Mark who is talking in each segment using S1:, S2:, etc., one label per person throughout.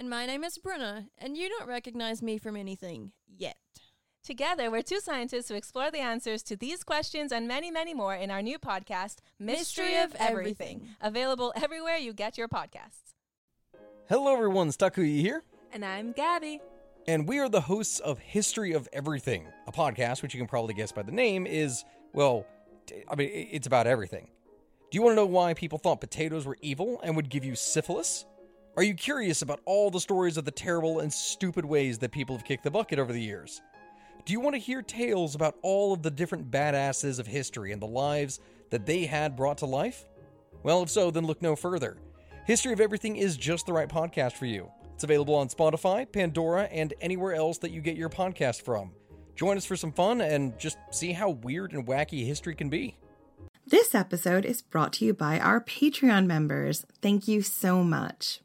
S1: And my name is Bruna, and you don't recognize me from anything yet.
S2: Together, we're two scientists who explore the answers to these questions and many, many more in our new podcast, Mystery,
S1: Mystery
S2: of
S1: of
S2: Everything,
S1: Everything.
S2: available everywhere you get your podcasts.
S3: Hello, everyone. Stakuyi here,
S2: And I'm Gabby.
S3: and we are the hosts of History of Everything, a podcast which you can probably guess by the name is, well, I mean, it's about everything. Do you want to know why people thought potatoes were evil and would give you syphilis? Are you curious about all the stories of the terrible and stupid ways that people have kicked the bucket over the years? Do you want to hear tales about all of the different badasses of history and the lives that they had brought to life? Well, if so, then look no further. History of Everything is just the right podcast for you. It's available on Spotify, Pandora, and anywhere else that you get your podcast from. Join us for some fun and just see how weird and wacky history can be.
S4: This episode is brought to you by our Patreon members. Thank you so much.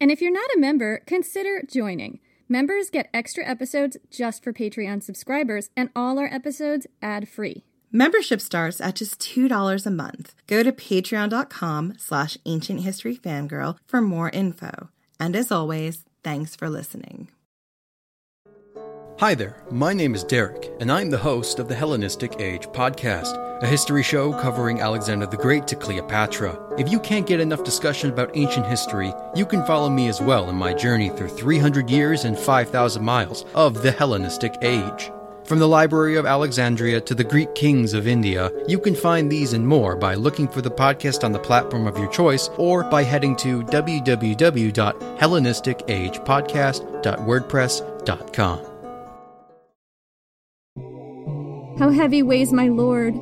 S5: And if you're not a member, consider joining. Members get extra episodes just for Patreon subscribers, and all our episodes ad free.
S4: Membership starts at just $2 a month. Go to patreon.com slash ancient history fangirl for more info. And as always, thanks for listening.
S6: Hi there, my name is Derek, and I'm the host of the Hellenistic Age podcast, a history show covering Alexander the Great to Cleopatra. If you can't get enough discussion about ancient history, you can follow me as well in my journey through 300 years and 5,000 miles of the Hellenistic Age. From the Library of Alexandria to the Greek kings of India, you can find these and more by looking for the podcast on the platform of your choice or by heading to www.hellenisticagepodcast.wordpress.com.
S5: How heavy weighs my lord?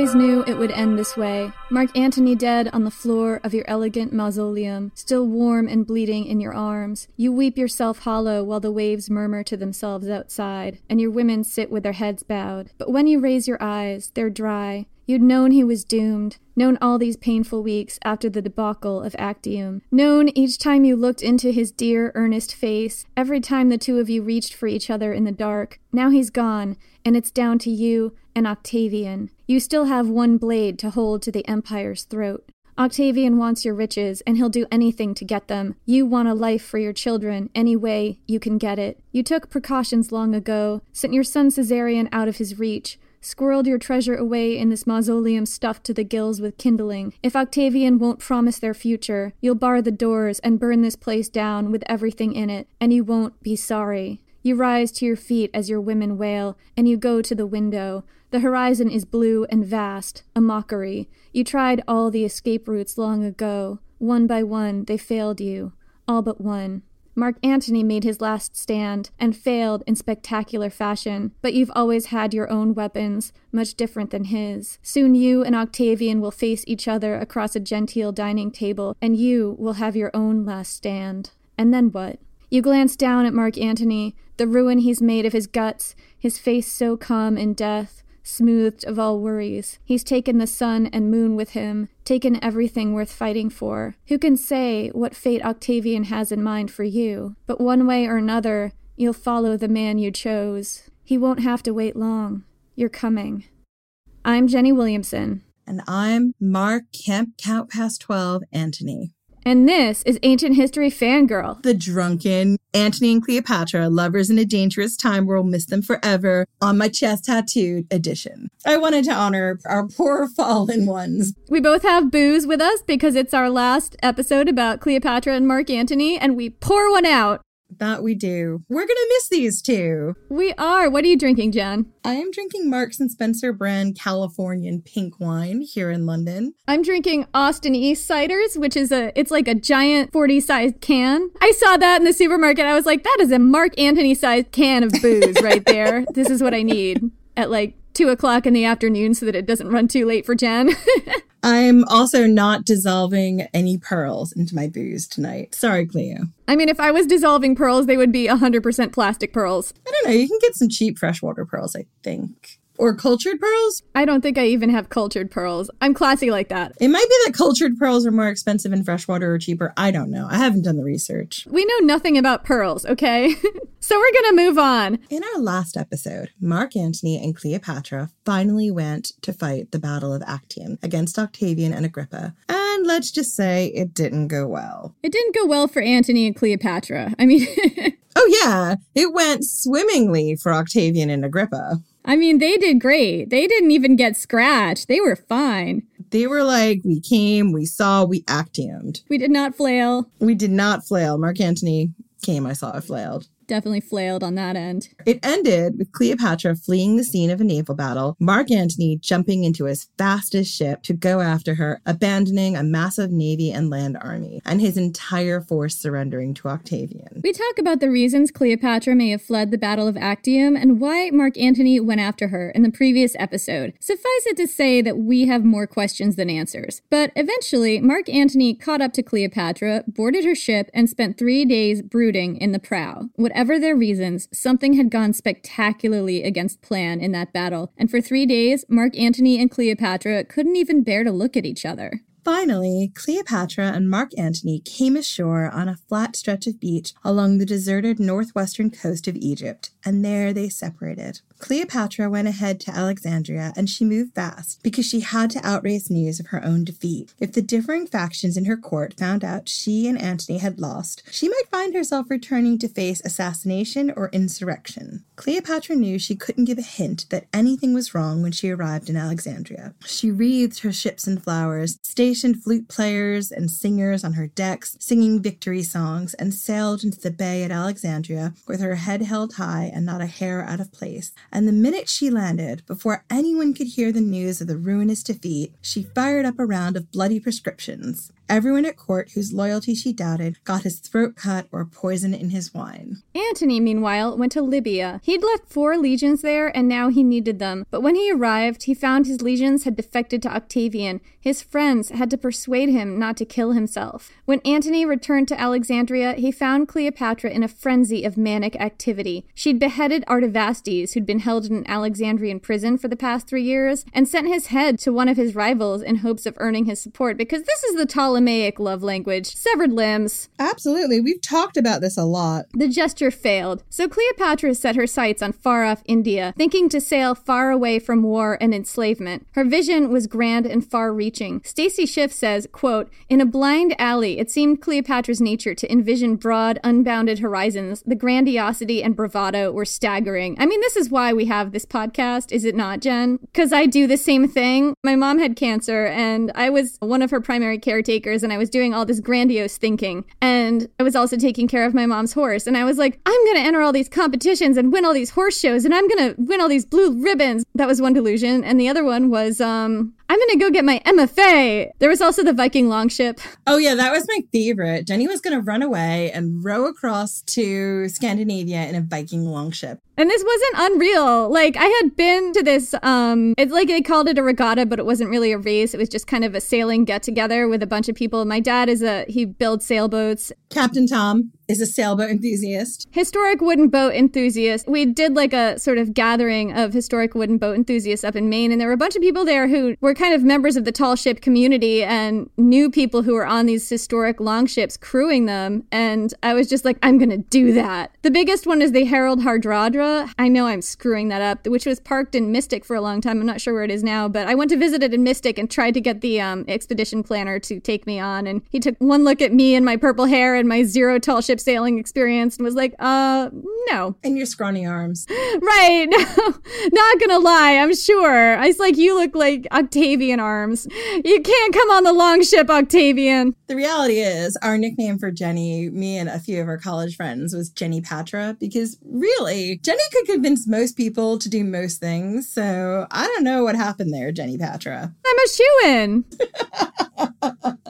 S5: Always knew it would end this way. Mark Antony dead on the floor of your elegant mausoleum, still warm and bleeding in your arms. You weep yourself hollow while the waves murmur to themselves outside, and your women sit with their heads bowed. But when you raise your eyes, they're dry. You'd known he was doomed, known all these painful weeks after the debacle of Actium, known each time you looked into his dear, earnest face, every time the two of you reached for each other in the dark. Now he's gone, and it's down to you and Octavian. You still have one blade to hold to the Empire's throat. Octavian wants your riches, and he'll do anything to get them. You want a life for your children any way you can get it. You took precautions long ago, sent your son Caesarion out of his reach, squirreled your treasure away in this mausoleum stuffed to the gills with kindling. If Octavian won't promise their future, you'll bar the doors and burn this place down with everything in it, and you won't be sorry. You rise to your feet as your women wail, and you go to the window. The horizon is blue and vast, a mockery. You tried all the escape routes long ago. One by one, they failed you. All but one. Mark Antony made his last stand and failed in spectacular fashion, but you've always had your own weapons, much different than his. Soon you and Octavian will face each other across a genteel dining table, and you will have your own last stand. And then what? You glance down at Mark Antony, the ruin he's made of his guts, his face so calm in death, smoothed of all worries. He's taken the sun and moon with him, taken everything worth fighting for. Who can say what fate Octavian has in mind for you? But one way or another, you'll follow the man you chose. He won't have to wait long. You're coming. I'm Jenny Williamson,
S4: And I'm Mark Kemp, Count Past 12 Antony.
S5: And this is Ancient History Fangirl.
S4: The drunken Antony and Cleopatra, lovers in a dangerous time where we'll miss them forever, on my chest tattooed edition. I wanted to honor our poor fallen ones.
S5: We both have booze with us because it's our last episode about Cleopatra and Mark Antony, and we pour one out.
S4: That we do. We're gonna miss these two.
S5: We are. What are you drinking, Jen?
S4: I am drinking Marks and Spencer brand Californian pink wine here in London.
S5: I'm drinking Austin Eastciders, which is a it's like a giant 40 sized can. I saw that in the supermarket. I was like, that is a Mark Antony sized can of booze right there. this is what I need at like two o'clock in the afternoon so that it doesn't run too late for Jen.
S4: I'm also not dissolving any pearls into my booze tonight. Sorry, Cleo.
S5: I mean, if I was dissolving pearls, they would be 100% plastic pearls.
S4: I don't know. You can get some cheap freshwater pearls, I think. Or cultured pearls?
S5: I don't think I even have cultured pearls. I'm classy like that.
S4: It might be that cultured pearls are more expensive in freshwater or cheaper. I don't know. I haven't done the research.
S5: We know nothing about pearls, okay? so we're gonna move on.
S4: In our last episode, Mark Antony and Cleopatra finally went to fight the Battle of Actium against Octavian and Agrippa. And let's just say it didn't go well.
S5: It didn't go well for Antony and Cleopatra. I mean,
S4: Oh, yeah, it went swimmingly for Octavian and Agrippa.
S5: I mean, they did great. They didn't even get scratched. They were fine.
S4: They were like, we came, we saw, we actiumed.
S5: We did not flail.
S4: We did not flail. Mark Antony came, I saw it flailed.
S5: Definitely flailed on that end.
S4: It ended with Cleopatra fleeing the scene of a naval battle, Mark Antony jumping into his fastest ship to go after her, abandoning a massive navy and land army, and his entire force surrendering to Octavian.
S5: We talk about the reasons Cleopatra may have fled the Battle of Actium and why Mark Antony went after her in the previous episode. Suffice it to say that we have more questions than answers. But eventually, Mark Antony caught up to Cleopatra, boarded her ship, and spent three days brooding in the prow. Whatever their reasons, something had gone spectacularly against plan in that battle, and for three days, Mark Antony and Cleopatra couldn't even bear to look at each other.
S4: Finally, Cleopatra and Mark Antony came ashore on a flat stretch of beach along the deserted northwestern coast of Egypt, and there they separated. Cleopatra went ahead to Alexandria and she moved fast because she had to outrace news of her own defeat. If the differing factions in her court found out she and Antony had lost, she might find herself returning to face assassination or insurrection. Cleopatra knew she couldn't give a hint that anything was wrong when she arrived in Alexandria. She wreathed her ships in flowers, stationed flute players and singers on her decks, singing victory songs, and sailed into the bay at Alexandria with her head held high and not a hair out of place. And the minute she landed, before anyone could hear the news of the ruinous defeat, she fired up a round of bloody proscriptions. Everyone at court whose loyalty she doubted got his throat cut or poison in his wine.
S5: Antony, meanwhile, went to Libya. He'd left four legions there, and now he needed them. But when he arrived, he found his legions had defected to Octavian. His friends had to persuade him not to kill himself. When Antony returned to Alexandria, he found Cleopatra in a frenzy of manic activity. She'd beheaded Artavasdes, who'd been held in an Alexandrian prison for the past three years, and sent his head to one of his rivals in hopes of earning his support, because this is the Ptolemaic love language severed limbs.
S4: Absolutely. We've talked about this a lot.
S5: The gesture failed, so Cleopatra set her sights on far off India, thinking to sail far away from war and enslavement. Her vision was grand and far reaching. Stacy Schiff says, quote, In a blind alley, it seemed Cleopatra's nature to envision broad, unbounded horizons. The grandiosity and bravado were staggering. I mean, this is why we have this podcast, is it not, Jen? Because I do the same thing. My mom had cancer, and I was one of her primary caretakers, and I was doing all this grandiose thinking. And I was also taking care of my mom's horse. And I was like, I'm going to enter all these competitions and win all these horse shows, and I'm going to win all these blue ribbons. That was one delusion. And the other one was, um, I'm going to go get my MFA. There was also the Viking longship.
S4: Oh, yeah, that was my favorite. Jenny was going to run away and row across to Scandinavia in a Viking longship.
S5: And this wasn't unreal. Like I had been to this um it's like they called it a regatta, but it wasn't really a race. It was just kind of a sailing get together with a bunch of people. My dad is a he builds sailboats.
S4: Captain Tom is a sailboat enthusiast.
S5: Historic wooden boat enthusiast. We did like a sort of gathering of historic wooden boat enthusiasts up in Maine and there were a bunch of people there who were kind of members of the tall ship community and knew people who were on these historic long ships crewing them and I was just like I'm going to do that. The biggest one is the Harold Hardrada I know I'm screwing that up, which was parked in Mystic for a long time. I'm not sure where it is now, but I went to visit it in Mystic and tried to get the um, expedition planner to take me on. And he took one look at me and my purple hair and my zero tall ship sailing experience and was like, uh, no.
S4: And your scrawny arms.
S5: Right. No, not gonna lie, I'm sure. I was like, you look like Octavian arms. You can't come on the longship, Octavian.
S4: The reality is, our nickname for Jenny, me and a few of our college friends, was Jenny Patra because really, Jenny could convince most people to do most things. So I don't know what happened there, Jenny Patra.
S5: I'm a shoe in.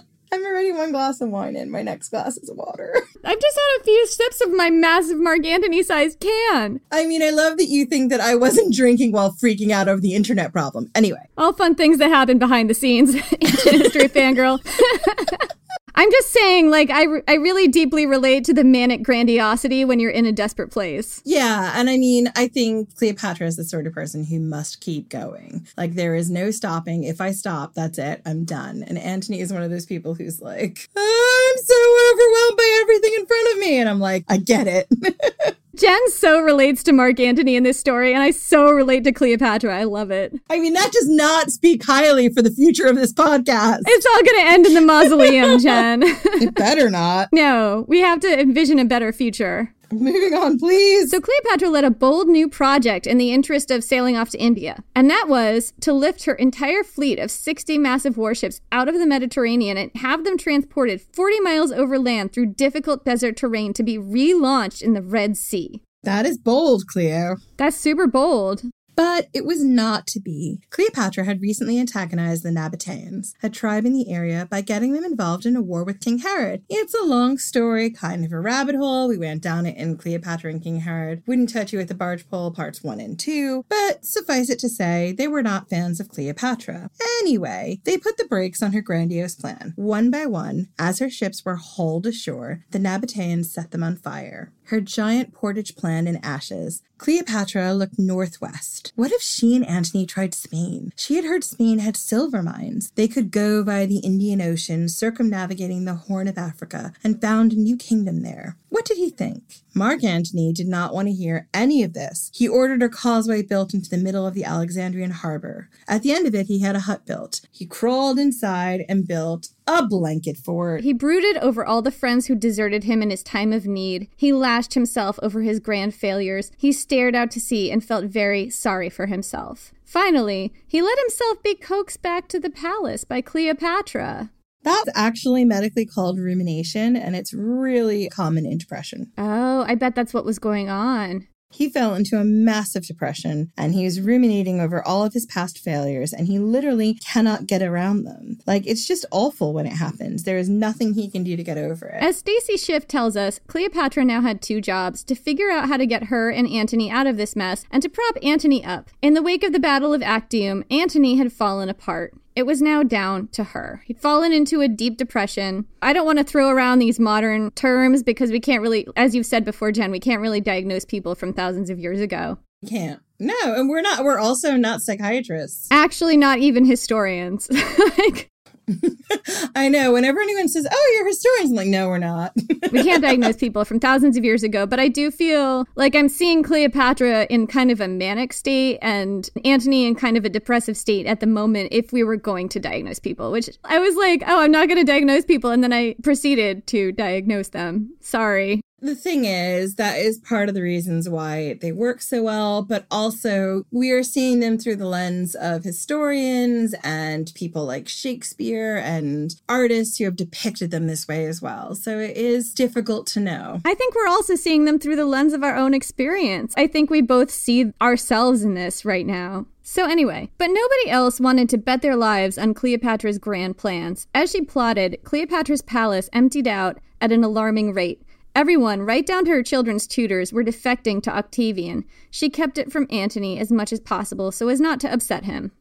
S4: I'm already one glass of wine in. My next glass is water.
S5: I've just had a few sips of my massive Mark Antony sized can.
S4: I mean, I love that you think that I wasn't drinking while freaking out over the internet problem. Anyway,
S5: All fun things that happen behind the scenes. Ancient history fangirl. I'm just saying, like, I, re- I really deeply relate to the manic grandiosity when you're in a desperate place.
S4: yeah. And I mean, I think Cleopatra is the sort of person who must keep going. Like, there is no stopping. If I stop, that's it. I'm done. And Antony is one of those people who's like, ah, I'm so overwhelmed by everything in front of me. And I'm like, I get it.
S5: Jen so relates to Mark Antony in this story, and I so relate to Cleopatra. I love it.
S4: I mean, that does not speak highly for the future of this podcast.
S5: It's all going to end in the mausoleum, Jen.
S4: It better not.
S5: no, we have to envision a better future.
S4: Moving on, please.
S5: So Cleopatra led a bold new project in the interest of sailing off to India, and that was to lift her entire fleet of 60 massive warships out of the Mediterranean and have them transported 40 miles overland through difficult desert terrain to be relaunched in the Red Sea.
S4: That is bold, Cleo.
S5: That's super bold.
S4: But it was not to be. Cleopatra had recently antagonized the Nabateans, a tribe in the area, by getting them involved in a war with King Herod. It's a long story, kind of a rabbit hole. We went down it in Cleopatra and King Herod. Wouldn't touch you with the barge pole, parts one and two. But suffice it to say, they were not fans of Cleopatra. Anyway, they put the brakes on her grandiose plan. One by one, as her ships were hauled ashore, the Nabateans set them on fire. Her giant portage plan in ashes, Cleopatra looked northwest. What if she and Antony tried Spain? She had heard Spain had silver mines. They could go via the Indian Ocean, circumnavigating the Horn of Africa, and found a new kingdom there. What did he think? Mark Antony did not want to hear any of this. He ordered a causeway built into the middle of the Alexandrian harbor. At the end of it, he had a hut built. He crawled inside and built a blanket fort.
S5: He brooded over all the friends who deserted him in his time of need. He lashed himself over his grand failures. He stared out to sea and felt very sorry for himself. Finally, he let himself be coaxed back to the palace by Cleopatra.
S4: That's actually medically called rumination, and it's really common in depression.
S5: Oh, I bet that's what was going on.
S4: He fell into a massive depression and he was ruminating over all of his past failures and he literally cannot get around them. Like it's just awful when it happens. There is nothing he can do to get over it.
S5: As Stacy Schiff tells us, Cleopatra now had two jobs to figure out how to get her and Antony out of this mess and to prop Antony up. In the wake of the Battle of Actium, Antony had fallen apart. It was now down to her. He'd fallen into a deep depression. I don't want to throw around these modern terms because we can't really, as you've said before, Jen, we can't really diagnose people from thousands of years ago.
S4: Can't. No, and we're not we're also not psychiatrists.
S5: Actually, not even historians. like,
S4: I know. Whenever anyone says, "Oh, you're historians," I'm like, "No, we're not."
S5: we can't diagnose people from thousands of years ago, but I do feel like I'm seeing Cleopatra in kind of a manic state and Antony in kind of a depressive state at the moment if we were going to diagnose people, which I was like, oh, I'm not going to diagnose people. And then I proceeded to diagnose them. Sorry.
S4: The thing is, that is part of the reasons why they work so well, but also we are seeing them through the lens of historians and people like Shakespeare and artists who have depicted them this way as well. So it is difficult to know.
S5: I think we're also seeing them through the lens of our own experience. I think we both see ourselves in this right now. So, anyway, but nobody else wanted to bet their lives on Cleopatra's grand plans. As she plotted, Cleopatra's palace emptied out at an alarming rate. Everyone, right down to her children's tutors, were defecting to Octavian. She kept it from Antony as much as possible so as not to upset him.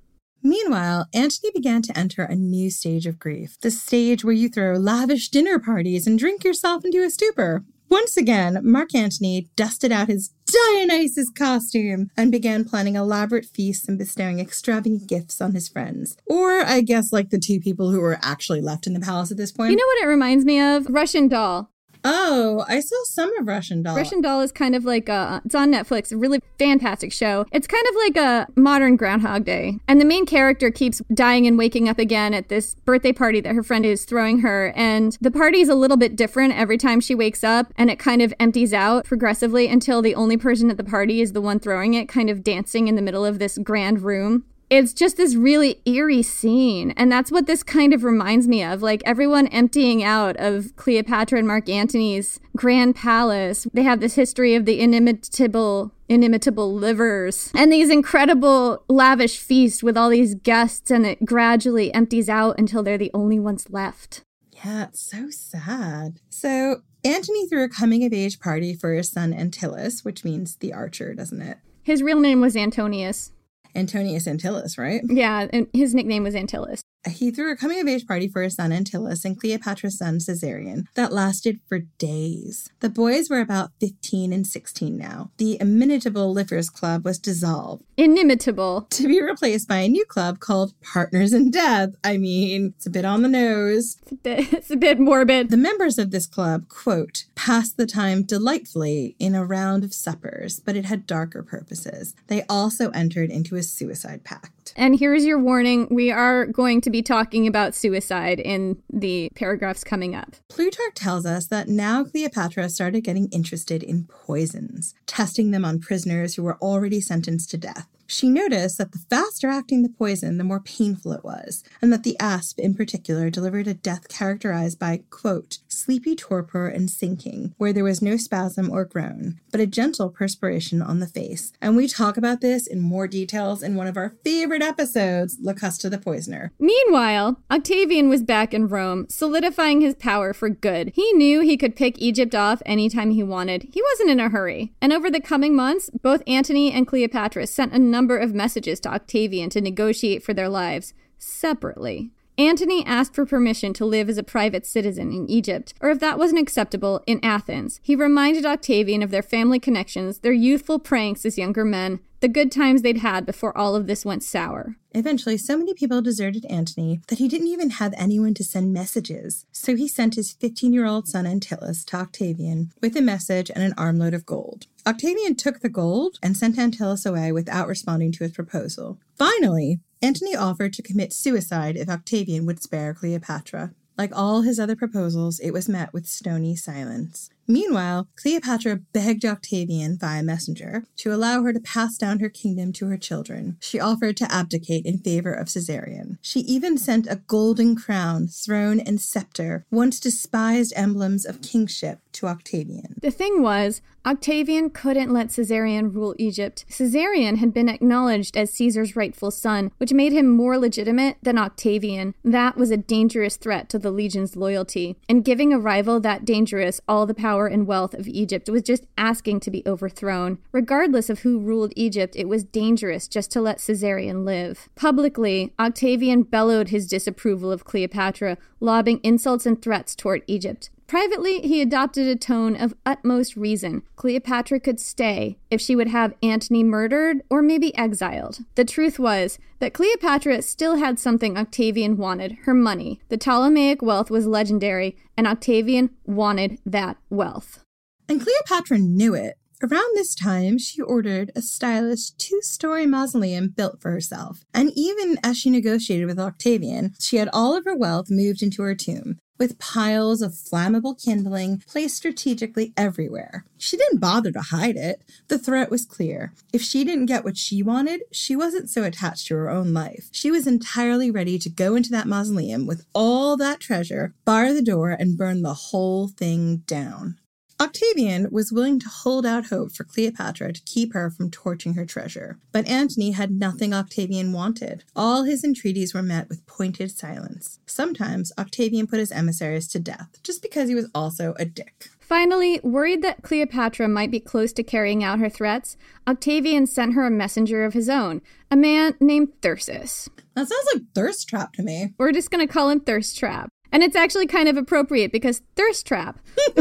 S4: Meanwhile, Antony began to enter a new stage of grief, the stage where you throw lavish dinner parties and drink yourself into a stupor. Once again, Mark Antony dusted out his Dionysus costume and began planning elaborate feasts and bestowing extravagant gifts on his friends. Or, I guess, like the two people who were actually left in the palace at this point.
S5: You know what it reminds me of? Russian doll.
S4: Oh, I saw some of Russian Doll.
S5: Russian Doll is kind of like a, it's on Netflix, a really fantastic show. It's kind of like a modern Groundhog Day. And the main character keeps dying and waking up again at this birthday party that her friend is throwing her. And the party is a little bit different every time she wakes up, and it kind of empties out progressively until the only person at the party is the one throwing it, kind of dancing in the middle of this grand room it's just this really eerie scene. And that's what this kind of reminds me of. Like everyone emptying out of Cleopatra and Mark Antony's grand palace. They have this history of the inimitable inimitable livers and these incredible lavish feasts with all these guests and it gradually empties out until they're the only ones left.
S4: Yeah, it's so sad. So Antony threw a coming of age party for his son Antyllus, which means the archer, doesn't it?
S5: His real name was Antonius.
S4: Antonius Antyllus, right?
S5: Yeah, and his nickname was Antyllus.
S4: He threw a coming of age party for his son Antyllus and Cleopatra's son Caesarion that lasted for days. The boys were about 15 and 16 now. The Inimitable Livers Club was dissolved.
S5: Inimitable.
S4: To be replaced by a new club called Partners in Death. I mean, it's a bit on the nose.
S5: It's a bit, it's a bit morbid.
S4: The members of this club, quote, passed the time delightfully in a round of suppers, but it had darker purposes. They also entered into a suicide pact.
S5: And here's your warning we are going to be talking about suicide in the paragraphs coming up.
S4: Plutarch tells us that now Cleopatra started getting interested in poisons, testing them on prisoners who were already sentenced to death. She noticed that the faster acting the poison, the more painful it was, and that the asp in particular delivered a death characterized by, quote, sleepy torpor and sinking, where there was no spasm or groan, but a gentle perspiration on the face. And we talk about this in more details in one of our favorite episodes, Locusta the Poisoner.
S5: Meanwhile, Octavian was back in Rome, solidifying his power for good. He knew he could pick Egypt off anytime he wanted. He wasn't in a hurry. And over the coming months, both Antony and Cleopatra sent a number of messages to Octavian to negotiate for their lives separately. Antony asked for permission to live as a private citizen in Egypt, or if that wasn't acceptable, in Athens. He reminded Octavian of their family connections, their youthful pranks as younger men, the good times they'd had before all of this went sour.
S4: Eventually, so many people deserted Antony that he didn't even have anyone to send messages. So he sent his 15 year old son Antyllus to Octavian with a message and an armload of gold. Octavian took the gold and sent Antyllus away without responding to his proposal. Finally, Antony offered to commit suicide if Octavian would spare Cleopatra. Like all his other proposals, it was met with stony silence. Meanwhile, Cleopatra begged Octavian via messenger to allow her to pass down her kingdom to her children. She offered to abdicate in favor of Caesarion. She even sent a golden crown, throne, and scepter, once despised emblems of kingship, to Octavian.
S5: The thing was, Octavian couldn't let Caesarion rule Egypt. Caesarion had been acknowledged as Caesar's rightful son, which made him more legitimate than Octavian. That was a dangerous threat to the legion's loyalty. And giving a rival that dangerous all the power and wealth of Egypt was just asking to be overthrown. Regardless of who ruled Egypt, it was dangerous just to let Caesarion live. Publicly, Octavian bellowed his disapproval of Cleopatra, lobbing insults and threats toward Egypt. Privately, he adopted a tone of utmost reason. Cleopatra could stay if she would have Antony murdered or maybe exiled. The truth was that Cleopatra still had something Octavian wanted her money. The Ptolemaic wealth was legendary, and Octavian wanted that wealth.
S4: And Cleopatra knew it. Around this time, she ordered a stylish two story mausoleum built for herself. And even as she negotiated with Octavian, she had all of her wealth moved into her tomb with piles of flammable kindling placed strategically everywhere. She didn't bother to hide it. The threat was clear. If she didn't get what she wanted, she wasn't so attached to her own life. She was entirely ready to go into that mausoleum with all that treasure, bar the door, and burn the whole thing down. Octavian was willing to hold out hope for Cleopatra to keep her from torching her treasure, but Antony had nothing Octavian wanted. All his entreaties were met with pointed silence. Sometimes Octavian put his emissaries to death, just because he was also a dick.
S5: Finally, worried that Cleopatra might be close to carrying out her threats, Octavian sent her a messenger of his own, a man named Thyrsis.
S4: That sounds like Thirst Trap to me.
S5: We're just going to call him Thirst Trap. And it's actually kind of appropriate because Thirst Trap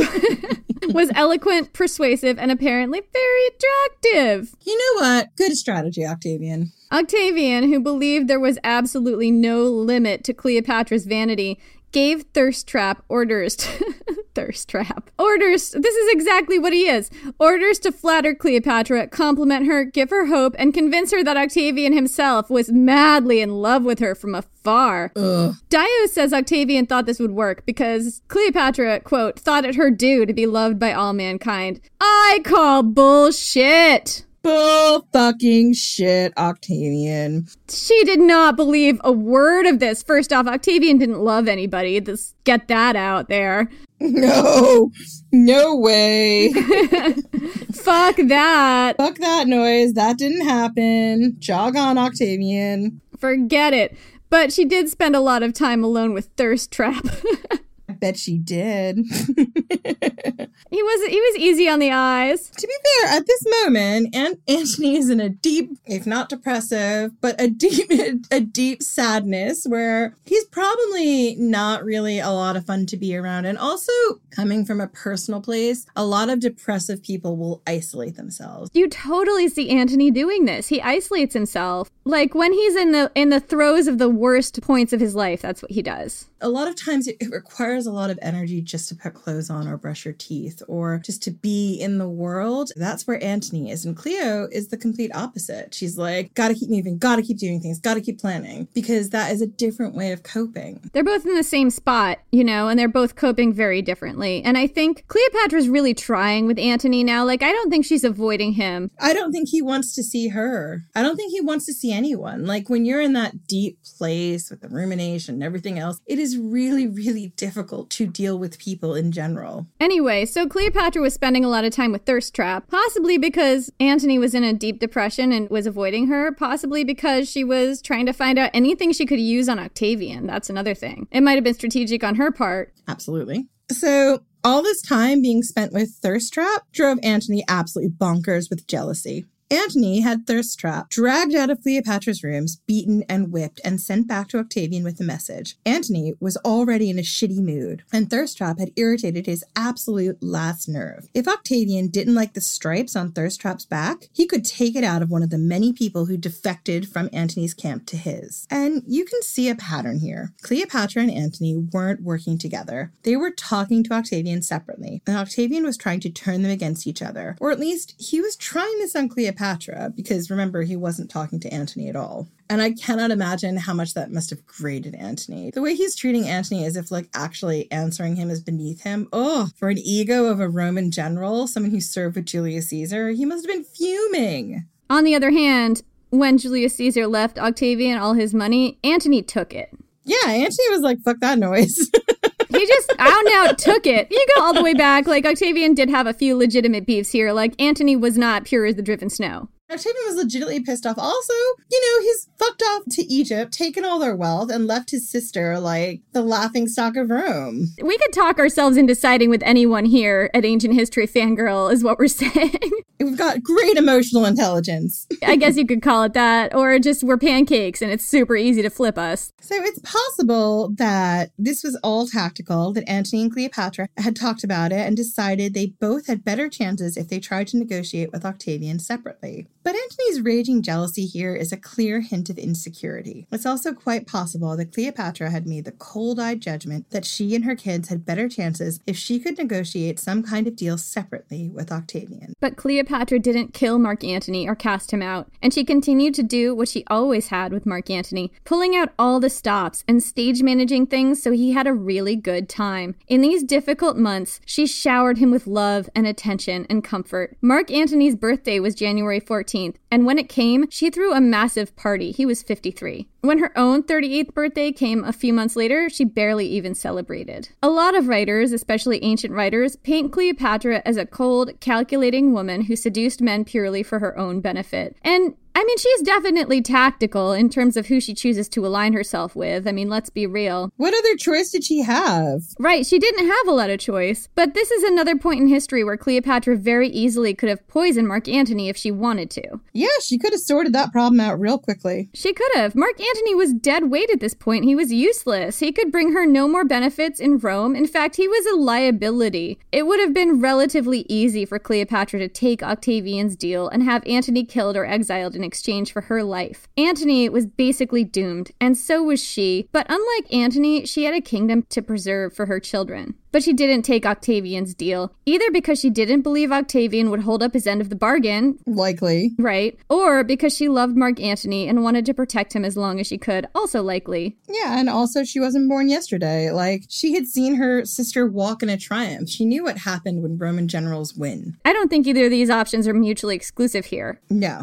S5: was eloquent, persuasive, and apparently very attractive.
S4: You know what? Good strategy, Octavian.
S5: Octavian, who believed there was absolutely no limit to Cleopatra's vanity, gave Thirst Trap orders to Thirst Trap. Orders. This is exactly what he is. Orders to flatter Cleopatra, compliment her, give her hope, and convince her that Octavian himself was madly in love with her from afar.
S4: Ugh.
S5: Dio says Octavian thought this would work because Cleopatra, quote, thought it her due to be loved by all mankind. I call bullshit.
S4: Bull fucking shit, Octavian.
S5: She did not believe a word of this. First off, Octavian didn't love anybody. Let's get that out there.
S4: No, no way.
S5: Fuck that.
S4: Fuck that noise. That didn't happen. Jog on, Octavian.
S5: Forget it. But she did spend a lot of time alone with Thirst Trap.
S4: Bet she did.
S5: he was he was easy on the eyes.
S4: To be fair, at this moment, Aunt Antony is in a deep, if not depressive, but a deep, a deep sadness where he's probably not really a lot of fun to be around. And also, coming from a personal place, a lot of depressive people will isolate themselves.
S5: You totally see Antony doing this. He isolates himself. Like when he's in the in the throes of the worst points of his life, that's what he does.
S4: A lot of times it, it requires a lot of energy just to put clothes on or brush your teeth or just to be in the world. That's where Antony is. And Cleo is the complete opposite. She's like, gotta keep moving, gotta keep doing things, gotta keep planning, because that is a different way of coping.
S5: They're both in the same spot, you know, and they're both coping very differently. And I think Cleopatra's really trying with Antony now. Like, I don't think she's avoiding him.
S4: I don't think he wants to see her. I don't think he wants to see anyone. Like, when you're in that deep place with the rumination and everything else, it is really, really difficult to deal with people in general.
S5: Anyway, so Cleopatra was spending a lot of time with Thirst Trap, possibly because Antony was in a deep depression and was avoiding her, possibly because she was trying to find out anything she could use on Octavian. That's another thing. It might have been strategic on her part.
S4: Absolutely. So, all this time being spent with Thirst Trap drove Antony absolutely bonkers with jealousy. Antony had Thirst dragged out of Cleopatra's rooms, beaten and whipped, and sent back to Octavian with a message. Antony was already in a shitty mood, and Thirst Trap had irritated his absolute last nerve. If Octavian didn't like the stripes on Thirst Trap's back, he could take it out of one of the many people who defected from Antony's camp to his. And you can see a pattern here. Cleopatra and Antony weren't working together. They were talking to Octavian separately, and Octavian was trying to turn them against each other. Or at least he was trying this on Cleopatra. Cleopatra because remember, he wasn't talking to Antony at all. And I cannot imagine how much that must have grated Antony. The way he's treating Antony as if, like, actually answering him is beneath him. Oh, for an ego of a Roman general, someone who served with Julius Caesar, he must have been fuming.
S5: On the other hand, when Julius Caesar left Octavian all his money, Antony took it.
S4: Yeah, Antony was like, fuck that noise.
S5: he just out and out took it. You go all the way back. Like Octavian did have a few legitimate beefs here. Like Antony was not pure as the driven snow.
S4: Octavian was legitimately pissed off. Also, you know, he's fucked off to Egypt, taken all their wealth, and left his sister like the laughing stock of Rome.
S5: We could talk ourselves into siding with anyone here at Ancient History Fangirl, is what we're saying.
S4: We've got great emotional intelligence.
S5: I guess you could call it that, or just we're pancakes and it's super easy to flip us.
S4: So it's possible that this was all tactical, that Antony and Cleopatra had talked about it and decided they both had better chances if they tried to negotiate with Octavian separately. But Antony's raging jealousy here is a clear hint of insecurity. It's also quite possible that Cleopatra had made the cold eyed judgment that she and her kids had better chances if she could negotiate some kind of deal separately with Octavian.
S5: But Cleopatra didn't kill Mark Antony or cast him out, and she continued to do what she always had with Mark Antony, pulling out all the stops and stage managing things so he had a really good time. In these difficult months, she showered him with love and attention and comfort. Mark Antony's birthday was January 14th. And when it came, she threw a massive party. He was 53. When her own 38th birthday came a few months later, she barely even celebrated. A lot of writers, especially ancient writers, paint Cleopatra as a cold, calculating woman who seduced men purely for her own benefit. And I mean, she's definitely tactical in terms of who she chooses to align herself with. I mean, let's be real.
S4: What other choice did she have?
S5: Right, she didn't have a lot of choice. But this is another point in history where Cleopatra very easily could have poisoned Mark Antony if she wanted to.
S4: Yeah, she could have sorted that problem out real quickly.
S5: She could have. Mark Antony was dead weight at this point. He was useless. He could bring her no more benefits in Rome. In fact, he was a liability. It would have been relatively easy for Cleopatra to take Octavian's deal and have Antony killed or exiled in exchange for her life. Antony was basically doomed, and so was she. But unlike Antony, she had a kingdom to preserve for her children. But she didn't take Octavian's deal, either because she didn't believe Octavian would hold up his end of the bargain,
S4: Likely.
S5: right? Or because she loved Mark Antony and wanted to protect him as long as she could, also likely.
S4: Yeah, and also she wasn't born yesterday. Like, she had seen her sister walk in a triumph. She knew what happened when Roman generals win.
S5: I don't think either of these options are mutually exclusive here.
S4: No.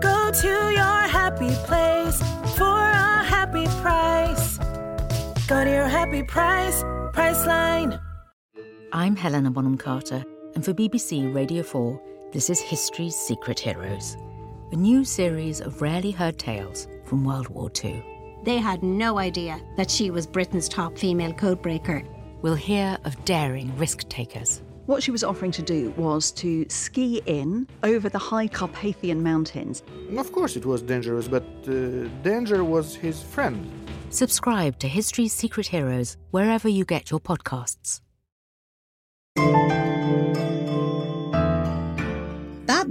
S7: Go to your happy place for a happy price. Go to your happy price, Priceline.
S8: I'm Helena Bonham Carter, and for BBC Radio 4, this is History's Secret Heroes, a new series of rarely heard tales from World War II.
S9: They had no idea that she was Britain's top female codebreaker.
S8: We'll hear of daring risk takers.
S10: What she was offering to do was to ski in over the high Carpathian mountains.
S11: Of course, it was dangerous, but uh, danger was his friend.
S8: Subscribe to History's Secret Heroes wherever you get your podcasts.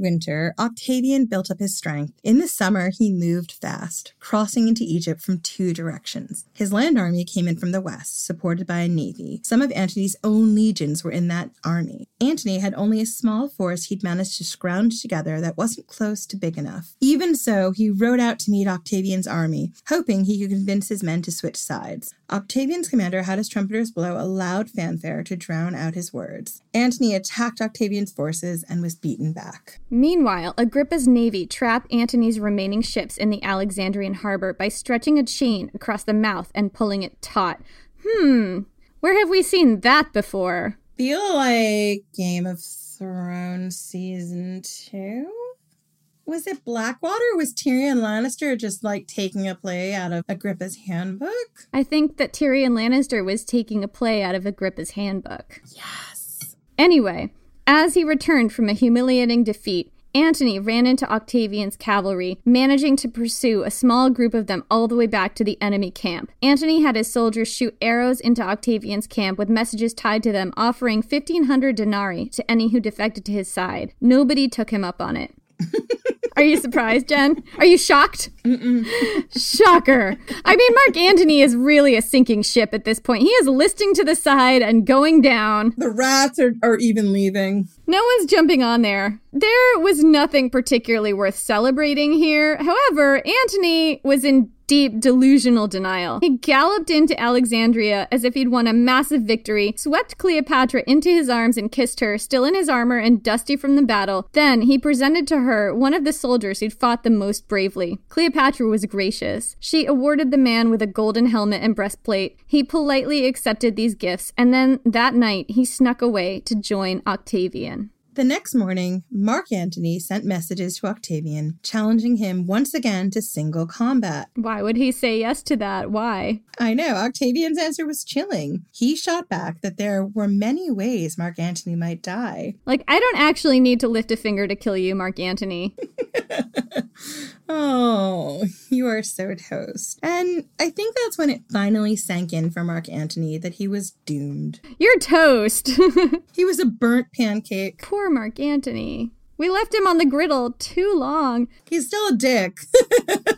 S4: Winter, Octavian built up his strength. In the summer, he moved fast, crossing into Egypt from two directions. His land army came in from the west, supported by a navy. Some of Antony's own legions were in that army. Antony had only a small force he'd managed to scrounge together that wasn't close to big enough. Even so, he rode out to meet Octavian's army, hoping he could convince his men to switch sides. Octavian's commander had his trumpeters blow a loud fanfare to drown out his words. Antony attacked Octavian's forces and was beaten back.
S5: Meanwhile, Agrippa's navy trapped Antony's remaining ships in the Alexandrian harbor by stretching a chain across the mouth and pulling it taut. Hmm, where have we seen that before?
S4: Feel like Game of Thrones season two? Was it Blackwater? Was Tyrion Lannister just like taking a play out of Agrippa's handbook?
S5: I think that Tyrion Lannister was taking a play out of Agrippa's handbook.
S4: Yes.
S5: Anyway, as he returned from a humiliating defeat, Antony ran into Octavian's cavalry, managing to pursue a small group of them all the way back to the enemy camp. Antony had his soldiers shoot arrows into Octavian's camp with messages tied to them offering 1500 denarii to any who defected to his side. Nobody took him up on it. Are you surprised, Jen? Are you shocked?
S4: Mm-mm.
S5: Shocker. I mean, Mark Antony is really a sinking ship at this point. He is listing to the side and going down.
S4: The rats are, are even leaving.
S5: No one's jumping on there. There was nothing particularly worth celebrating here. However, Antony was in deep delusional denial. He galloped into Alexandria as if he'd won a massive victory, swept Cleopatra into his arms and kissed her, still in his armor and dusty from the battle. Then he presented to her one of the soldiers who'd fought the most bravely. Cleopatra was gracious. She awarded the man with a golden helmet and breastplate. He politely accepted these gifts, and then that night he snuck away to join Octavian.
S4: The next morning, Mark Antony sent messages to Octavian, challenging him once again to single combat.
S5: Why would he say yes to that? Why?
S4: I know, Octavian's answer was chilling. He shot back that there were many ways Mark Antony might die.
S5: Like, I don't actually need to lift a finger to kill you, Mark Antony.
S4: oh, you are so toast. And I think that's when it finally sank in for Mark Antony that he was doomed.
S5: You're toast.
S4: he was a burnt pancake.
S5: Poor Mark Antony. We left him on the griddle too long.
S4: He's still a dick.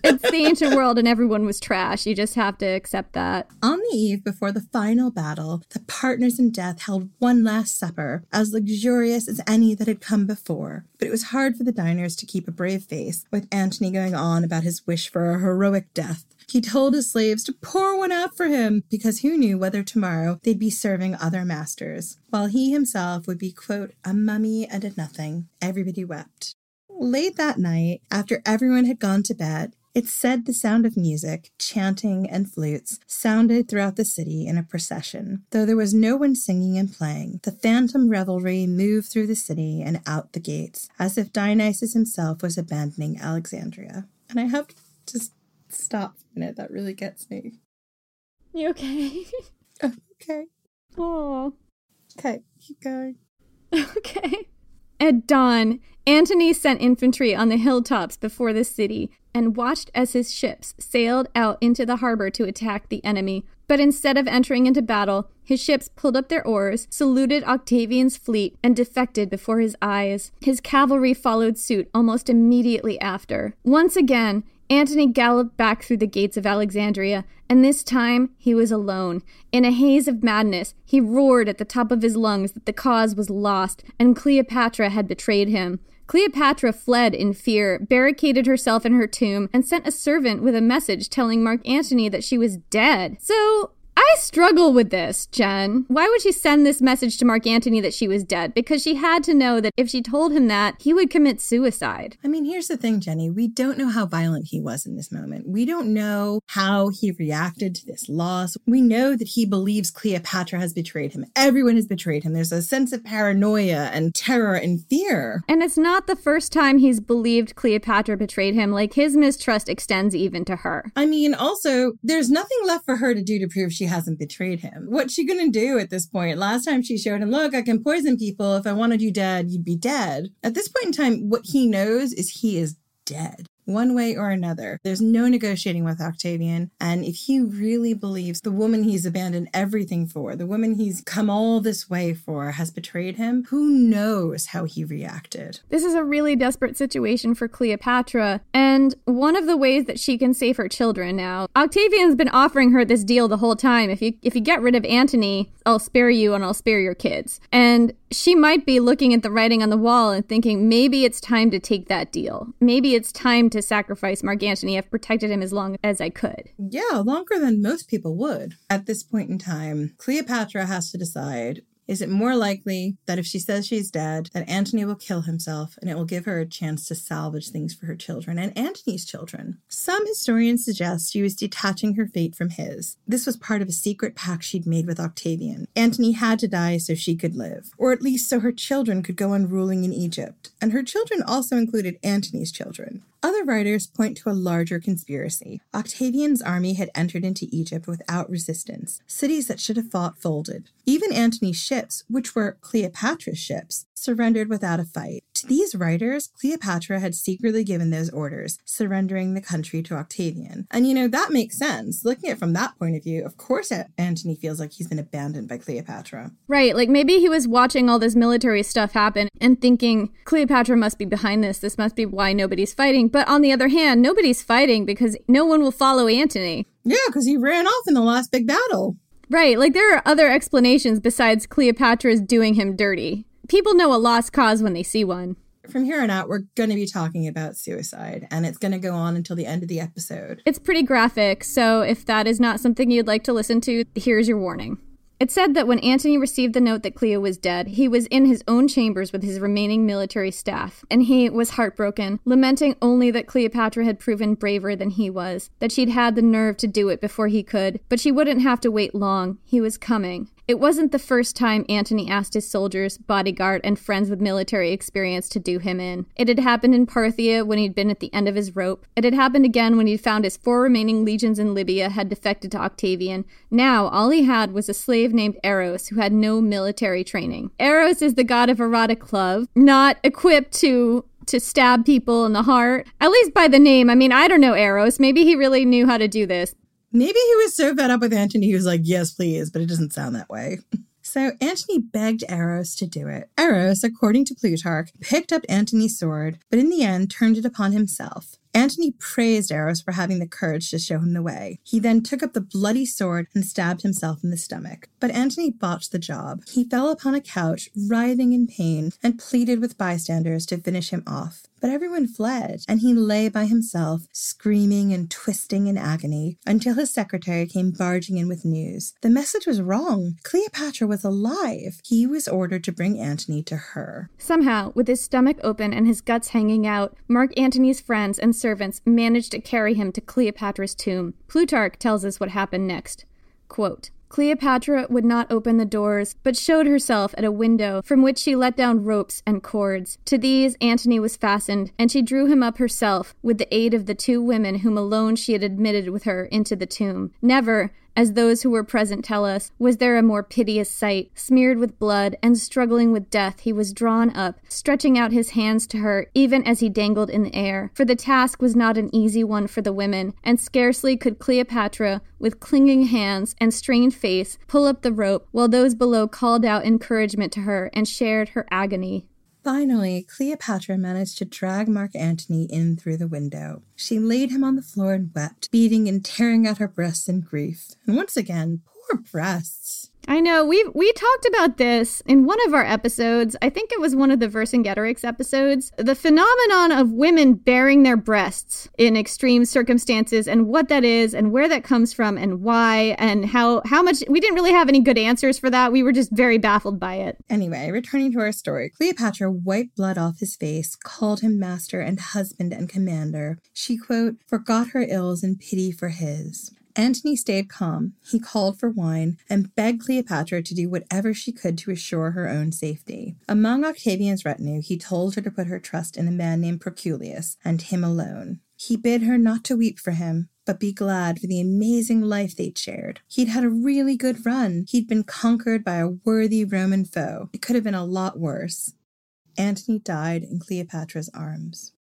S5: it's the ancient world and everyone was trash. You just have to accept that.
S4: On the eve before the final battle, the partners in death held one last supper, as luxurious as any that had come before. But it was hard for the diners to keep a brave face, with Antony going on about his wish for a heroic death. He told his slaves to pour one out for him because who knew whether tomorrow they'd be serving other masters, while he himself would be, quote, a mummy and a nothing. Everybody wept. Late that night, after everyone had gone to bed, it said the sound of music, chanting, and flutes sounded throughout the city in a procession. Though there was no one singing and playing, the phantom revelry moved through the city and out the gates, as if Dionysus himself was abandoning Alexandria. And I have just stop a minute. That really gets me.
S5: You okay?
S4: okay.
S5: Oh.
S4: Okay, keep going.
S5: Okay. At dawn, Antony sent infantry on the hilltops before the city and watched as his ships sailed out into the harbor to attack the enemy. But instead of entering into battle, his ships pulled up their oars, saluted Octavian's fleet, and defected before his eyes. His cavalry followed suit almost immediately after. Once again, Antony galloped back through the gates of Alexandria, and this time he was alone. In a haze of madness, he roared at the top of his lungs that the cause was lost and Cleopatra had betrayed him. Cleopatra fled in fear, barricaded herself in her tomb, and sent a servant with a message telling Mark Antony that she was dead. So, I struggle with this, Jen. Why would she send this message to Mark Antony that she was dead? Because she had to know that if she told him that, he would commit suicide.
S4: I mean, here's the thing, Jenny. We don't know how violent he was in this moment. We don't know how he reacted to this loss. We know that he believes Cleopatra has betrayed him. Everyone has betrayed him. There's a sense of paranoia and terror and fear.
S5: And it's not the first time he's believed Cleopatra betrayed him. Like, his mistrust extends even to her.
S4: I mean, also, there's nothing left for her to do to prove she hasn't betrayed him. What's she gonna do at this point? Last time she showed him, look, I can poison people. If I wanted you dead, you'd be dead. At this point in time, what he knows is he is dead one way or another. There's no negotiating with Octavian. And if he really believes the woman he's abandoned everything for, the woman he's come all this way for, has betrayed him, who knows how he reacted?
S5: This is a really desperate situation for Cleopatra, and one of the ways that she can save her children now. Octavian's been offering her this deal the whole time. If you if you get rid of Antony, I'll spare you and I'll spare your kids. And she might be looking at the writing on the wall and thinking maybe it's time to take that deal. Maybe it's time to sacrifice Mark Antony. I've protected him as long as I could.
S4: Yeah, longer than most people would. At this point in time, Cleopatra has to decide is it more likely that if she says she's dead, that Antony will kill himself and it will give her a chance to salvage things for her children and Antony's children? Some historians suggest she was detaching her fate from his. This was part of a secret pact she'd made with Octavian. Antony had to die so she could live, or at least so her children could go on ruling in Egypt. And her children also included Antony's children. Other writers point to a larger conspiracy. Octavian's army had entered into Egypt without resistance. Cities that should have fought folded. Even Antony's ships, which were Cleopatra's ships, surrendered without a fight. To these writers, Cleopatra had secretly given those orders, surrendering the country to Octavian. And you know, that makes sense. Looking at it from that point of view, of course Antony feels like he's been abandoned by Cleopatra.
S5: Right, like maybe he was watching all this military stuff happen and thinking Cleopatra must be behind this. This must be why nobody's fighting. But on the other hand, nobody's fighting because no one will follow Antony.
S4: Yeah, because he ran off in the last big battle.
S5: Right, like there are other explanations besides Cleopatra's doing him dirty. People know a lost cause when they see one.
S4: From here on out, we're going to be talking about suicide, and it's going to go on until the end of the episode.
S5: It's pretty graphic, so if that is not something you'd like to listen to, here's your warning. It said that when Antony received the note that Cleo was dead, he was in his own chambers with his remaining military staff, and he was heartbroken, lamenting only that Cleopatra had proven braver than he was, that she'd had the nerve to do it before he could, but she wouldn't have to wait long. He was coming. It wasn't the first time Antony asked his soldiers, bodyguard, and friends with military experience to do him in. It had happened in Parthia when he'd been at the end of his rope. It had happened again when he'd found his four remaining legions in Libya had defected to Octavian. Now, all he had was a slave named Eros who had no military training. Eros is the god of erotic love, not equipped to to stab people in the heart. At least by the name. I mean, I don't know Eros. Maybe he really knew how to do this.
S4: Maybe he was so fed up with Antony, he was like, yes, please, but it doesn't sound that way. So Antony begged Eros to do it. Eros, according to Plutarch, picked up Antony's sword, but in the end turned it upon himself. Antony praised Eros for having the courage to show him the way. He then took up the bloody sword and stabbed himself in the stomach. But Antony botched the job. He fell upon a couch, writhing in pain, and pleaded with bystanders to finish him off. But everyone fled, and he lay by himself, screaming and twisting in agony, until his secretary came barging in with news. The message was wrong. Cleopatra was alive. He was ordered to bring Antony to her.
S5: Somehow, with his stomach open and his guts hanging out, Mark Antony's friends and servants managed to carry him to Cleopatra's tomb. Plutarch tells us what happened next. Quote, Cleopatra would not open the doors, but showed herself at a window from which she let down ropes and cords. To these Antony was fastened, and she drew him up herself, with the aid of the two women whom alone she had admitted with her into the tomb. Never, as those who were present tell us, was there a more piteous sight. Smeared with blood and struggling with death, he was drawn up, stretching out his hands to her, even as he dangled in the air. For the task was not an easy one for the women, and scarcely could Cleopatra, with clinging hands and strained face, pull up the rope, while those below called out encouragement to her and shared her agony.
S4: Finally, Cleopatra managed to drag Mark Antony in through the window. She laid him on the floor and wept, beating and tearing at her breasts in grief. And once again, poor breasts.
S5: I know we we talked about this in one of our episodes. I think it was one of the Vercingetorix episodes. The phenomenon of women bearing their breasts in extreme circumstances and what that is and where that comes from and why and how how much we didn't really have any good answers for that. We were just very baffled by it.
S4: Anyway, returning to our story, Cleopatra wiped blood off his face, called him master and husband and commander. She quote forgot her ills in pity for his. Antony stayed calm. He called for wine and begged Cleopatra to do whatever she could to assure her own safety. Among Octavian's retinue, he told her to put her trust in a man named Proculius and him alone. He bid her not to weep for him, but be glad for the amazing life they'd shared. He'd had a really good run. He'd been conquered by a worthy Roman foe. It could have been a lot worse. Antony died in Cleopatra's arms.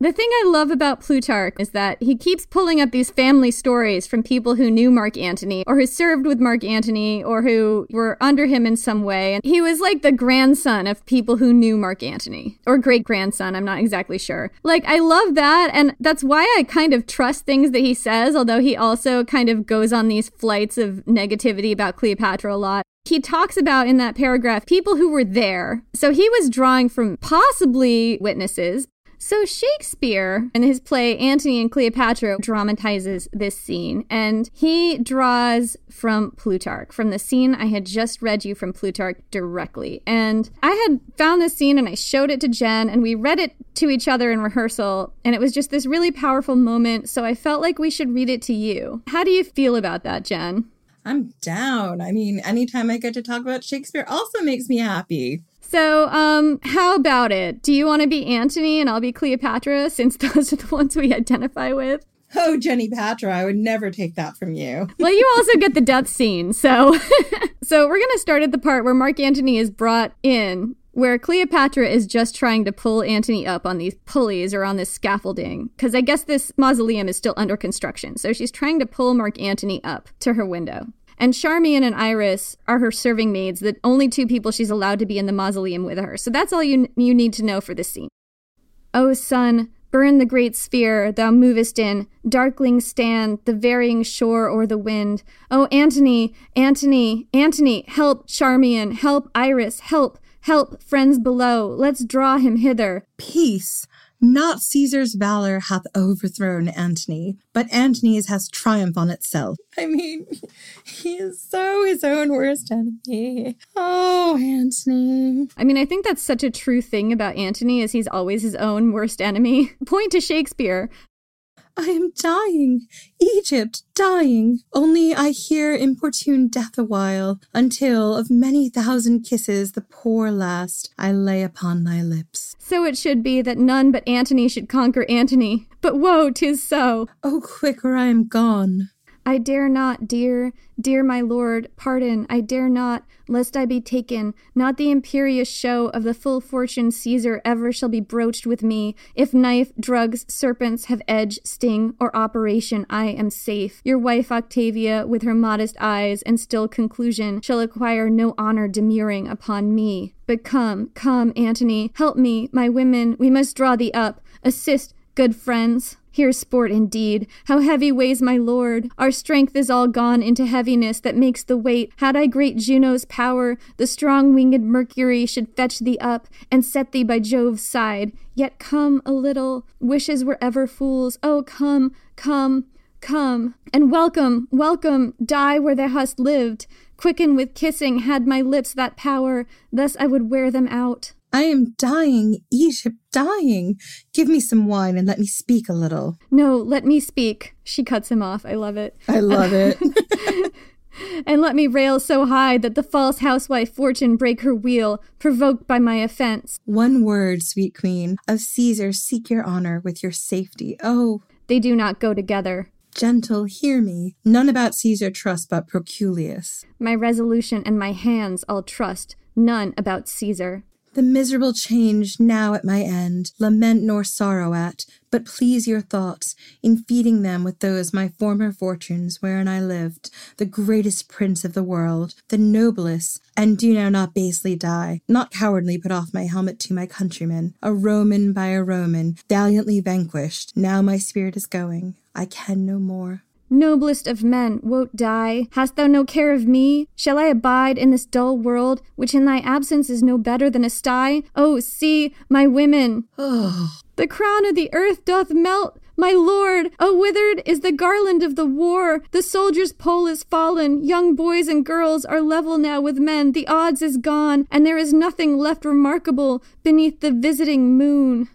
S5: The thing I love about Plutarch is that he keeps pulling up these family stories from people who knew Mark Antony or who served with Mark Antony or who were under him in some way. And he was like the grandson of people who knew Mark Antony or great grandson. I'm not exactly sure. Like, I love that. And that's why I kind of trust things that he says, although he also kind of goes on these flights of negativity about Cleopatra a lot. He talks about in that paragraph people who were there. So he was drawing from possibly witnesses, so Shakespeare, in his play Antony and Cleopatra, dramatizes this scene, and he draws from Plutarch, from the scene I had just read you from Plutarch directly. And I had found this scene and I showed it to Jen, and we read it to each other in rehearsal, and it was just this really powerful moment. So I felt like we should read it to you. How do you feel about that, Jen?
S4: I'm down. I mean, anytime I get to talk about Shakespeare also makes me happy.
S5: So, um, how about it? Do you want to be Antony and I'll be Cleopatra since those are the ones we identify with?
S4: Oh, Jenny Patra, I would never take that from you.
S5: well, you also get the death scene. So, so we're going to start at the part where Mark Antony is brought in where Cleopatra is just trying to pull Antony up on these pulleys or on this scaffolding because I guess this mausoleum is still under construction. So she's trying to pull Mark Antony up to her window. And Charmian and Iris are her serving maids, the only two people she's allowed to be in the mausoleum with her. So that's all you, you need to know for this scene. O sun, burn the great sphere thou movest in, darkling stand the varying shore or the wind. O Antony, Antony, Antony, help Charmian, help Iris, help, help friends below, let's draw him hither.
S4: Peace. Not Caesar's valor hath overthrown Antony, but Antony's has triumph on itself. I mean, he is so his own worst enemy. Oh, Antony.
S5: I mean, I think that's such a true thing about Antony is he's always his own worst enemy. Point to Shakespeare.
S4: I am dying, Egypt dying. Only I hear importune death awhile, until of many thousand kisses the poor last I lay upon thy lips.
S5: So it should be that none but Antony should conquer Antony. But woe, tis so.
S4: Oh, quick, or I am gone.
S5: I dare not, dear, dear my lord, pardon, I dare not, lest I be taken. Not the imperious show of the full fortune Caesar ever shall be broached with me. If knife, drugs, serpents have edge, sting, or operation, I am safe. Your wife Octavia, with her modest eyes and still conclusion, shall acquire no honor demurring upon me. But come, come, Antony, help me, my women, we must draw thee up. Assist, good friends. Here's sport indeed. How heavy weighs my lord. Our strength is all gone into heaviness that makes the weight. Had I great Juno's power, the strong winged Mercury should fetch thee up and set thee by Jove's side. Yet come a little. Wishes were ever fools. Oh, come, come, come. And welcome, welcome, die where thou hast lived. Quicken with kissing, had my lips that power, thus I would wear them out.
S4: I am dying, Egypt, dying. Give me some wine and let me speak a little.
S5: No, let me speak. She cuts him off. I love it.
S4: I love it.
S5: and let me rail so high that the false housewife fortune break her wheel, provoked by my offense.
S4: One word, sweet queen, of Caesar seek your honor with your safety. Oh,
S5: they do not go together.
S4: Gentle, hear me. None about Caesar trust but Proculius.
S5: My resolution and my hands I'll trust, none about Caesar.
S4: The miserable change now at my end, lament nor sorrow at, but please your thoughts in feeding them with those my former fortunes wherein I lived, the greatest prince of the world, the noblest, and do now not basely die, not cowardly put off my helmet to my countrymen, a Roman by a Roman, valiantly vanquished. Now my spirit is going, I can no more.
S5: Noblest of men, won't die? Hast thou no care of me? Shall I abide in this dull world, which in thy absence is no better than a sty? Oh, see, my women! the crown of the earth doth melt! My lord, oh, withered is the garland of the war. The soldier's pole is fallen. Young boys and girls are level now with men. The odds is gone, and there is nothing left remarkable beneath the visiting moon.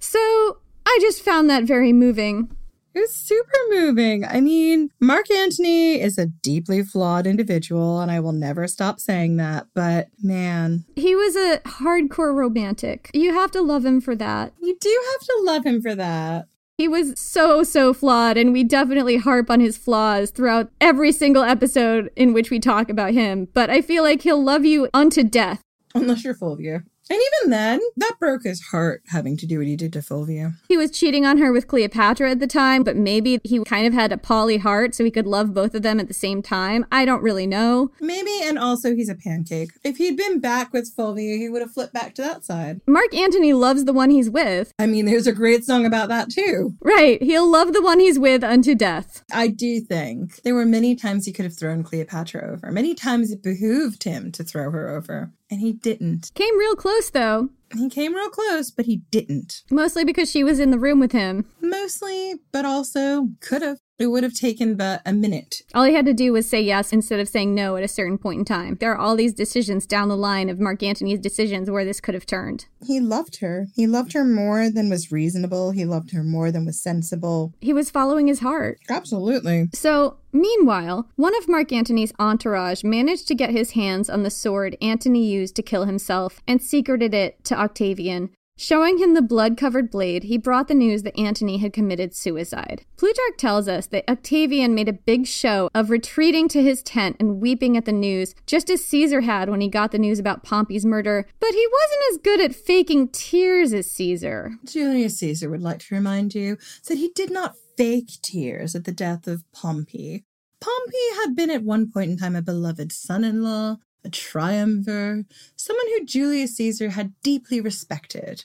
S5: So, I just found that very moving.
S4: It was super moving. I mean, Mark Antony is a deeply flawed individual, and I will never stop saying that, but man.
S5: He was a hardcore romantic. You have to love him for that.
S4: You do have to love him for that.
S5: He was so, so flawed, and we definitely harp on his flaws throughout every single episode in which we talk about him. But I feel like he'll love you unto death.
S4: Unless you're full Fulvia. And even then, that broke his heart having to do what he did to Fulvia.
S5: He was cheating on her with Cleopatra at the time, but maybe he kind of had a poly heart so he could love both of them at the same time. I don't really know.
S4: Maybe, and also he's a pancake. If he'd been back with Fulvia, he would have flipped back to that side.
S5: Mark Antony loves the one he's with.
S4: I mean, there's a great song about that too.
S5: Right. He'll love the one he's with unto death.
S4: I do think there were many times he could have thrown Cleopatra over. Many times it behooved him to throw her over and he didn't.
S5: Came real close though.
S4: He came real close, but he didn't.
S5: Mostly because she was in the room with him.
S4: Mostly, but also could have. It would have taken but a minute.
S5: All he had to do was say yes instead of saying no at a certain point in time. There are all these decisions down the line of Mark Antony's decisions where this could have turned.
S4: He loved her. He loved her more than was reasonable. He loved her more than was sensible.
S5: He was following his heart.
S4: Absolutely.
S5: So, meanwhile, one of Mark Antony's entourage managed to get his hands on the sword Antony used to kill himself and secreted it to Octavian, Showing him the blood covered blade, he brought the news that Antony had committed suicide. Plutarch tells us that Octavian made a big show of retreating to his tent and weeping at the news, just as Caesar had when he got the news about Pompey's murder, but he wasn't as good at faking tears as Caesar.
S4: Julius Caesar would like to remind you that he did not fake tears at the death of Pompey. Pompey had been at one point in time a beloved son in law, a triumvir, someone who Julius Caesar had deeply respected.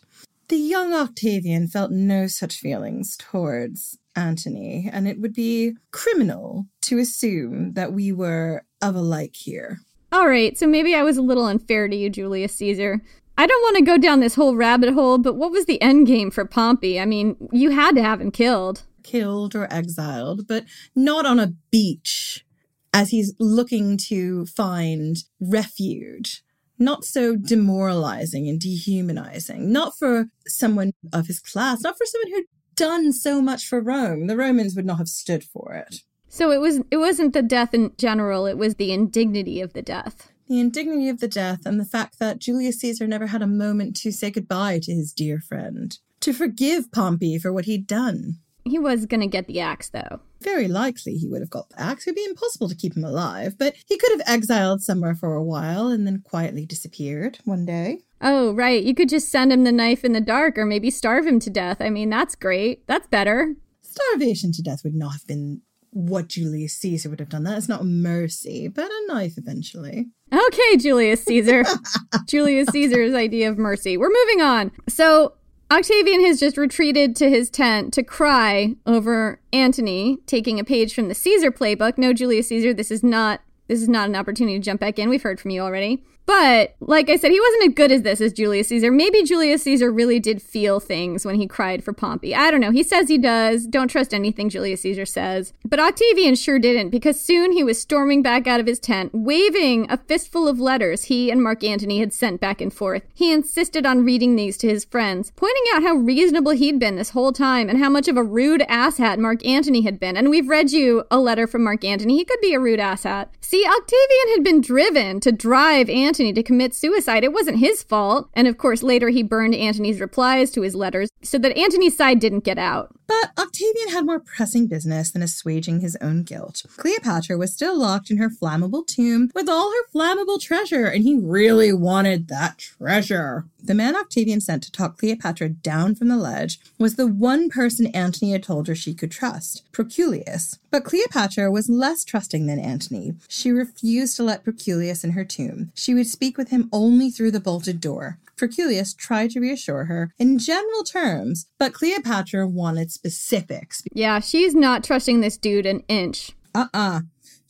S4: The young Octavian felt no such feelings towards Antony, and it would be criminal to assume that we were of a like here.
S5: All right, so maybe I was a little unfair to you, Julius Caesar. I don't want to go down this whole rabbit hole, but what was the end game for Pompey? I mean, you had to have him killed.
S4: Killed or exiled, but not on a beach as he's looking to find refuge, not so demoralizing and dehumanizing, not for someone of his class, not for someone who'd done so much for Rome. The Romans would not have stood for it.
S5: So it was it wasn't the death in general, it was the indignity of the death.
S4: The indignity of the death and the fact that Julius Caesar never had a moment to say goodbye to his dear friend, to forgive Pompey for what he'd done.
S5: He was going to get the axe, though.
S4: Very likely he would have got the axe. It would be impossible to keep him alive, but he could have exiled somewhere for a while and then quietly disappeared one day.
S5: Oh, right. You could just send him the knife in the dark or maybe starve him to death. I mean, that's great. That's better.
S4: Starvation to death would not have been what Julius Caesar would have done. That is not mercy, but a knife eventually.
S5: Okay, Julius Caesar. Julius Caesar's idea of mercy. We're moving on. So Octavian has just retreated to his tent to cry over Antony taking a page from the Caesar playbook. No, Julius Caesar, this is not this is not an opportunity to jump back in. We've heard from you already. But, like I said, he wasn't as good as this as Julius Caesar. Maybe Julius Caesar really did feel things when he cried for Pompey. I don't know. He says he does. Don't trust anything Julius Caesar says. But Octavian sure didn't, because soon he was storming back out of his tent, waving a fistful of letters he and Mark Antony had sent back and forth. He insisted on reading these to his friends, pointing out how reasonable he'd been this whole time and how much of a rude asshat Mark Antony had been. And we've read you a letter from Mark Antony. He could be a rude asshat. See, Octavian had been driven to drive Antony Antony to commit suicide. It wasn't his fault. And of course, later he burned Antony's replies to his letters so that Antony's side didn't get out.
S4: But Octavian had more pressing business than assuaging his own guilt. Cleopatra was still locked in her flammable tomb with all her flammable treasure, and he really wanted that treasure. The man Octavian sent to talk Cleopatra down from the ledge was the one person Antony had told her she could trust, Proculius. But Cleopatra was less trusting than Antony. She refused to let Proculius in her tomb. She would speak with him only through the bolted door. Proculius tried to reassure her in general terms, but Cleopatra wanted specifics.
S5: Yeah, she's not trusting this dude an inch.
S4: Uh uh-uh. uh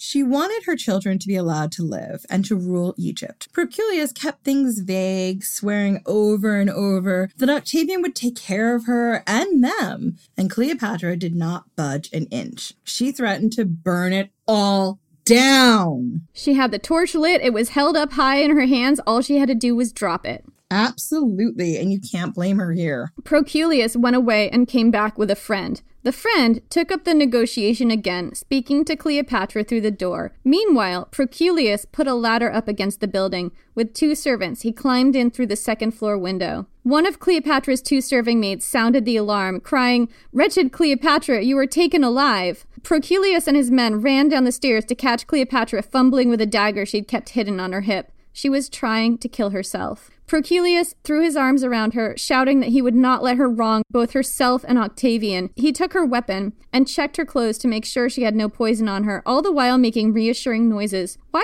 S4: she wanted her children to be allowed to live and to rule Egypt. Proculius kept things vague, swearing over and over that Octavian would take care of her and them, and Cleopatra did not budge an inch. She threatened to burn it all down.
S5: She had the torch lit, it was held up high in her hands, all she had to do was drop it.
S4: Absolutely, and you can't blame her here.
S5: Proculius went away and came back with a friend. The friend took up the negotiation again, speaking to Cleopatra through the door. Meanwhile, Proculius put a ladder up against the building. With two servants, he climbed in through the second floor window. One of Cleopatra's two serving maids sounded the alarm, crying, Wretched Cleopatra, you are taken alive! Proculius and his men ran down the stairs to catch Cleopatra fumbling with a dagger she'd kept hidden on her hip. She was trying to kill herself. Proculius threw his arms around her, shouting that he would not let her wrong both herself and Octavian. He took her weapon and checked her clothes to make sure she had no poison on her, all the while making reassuring noises. Why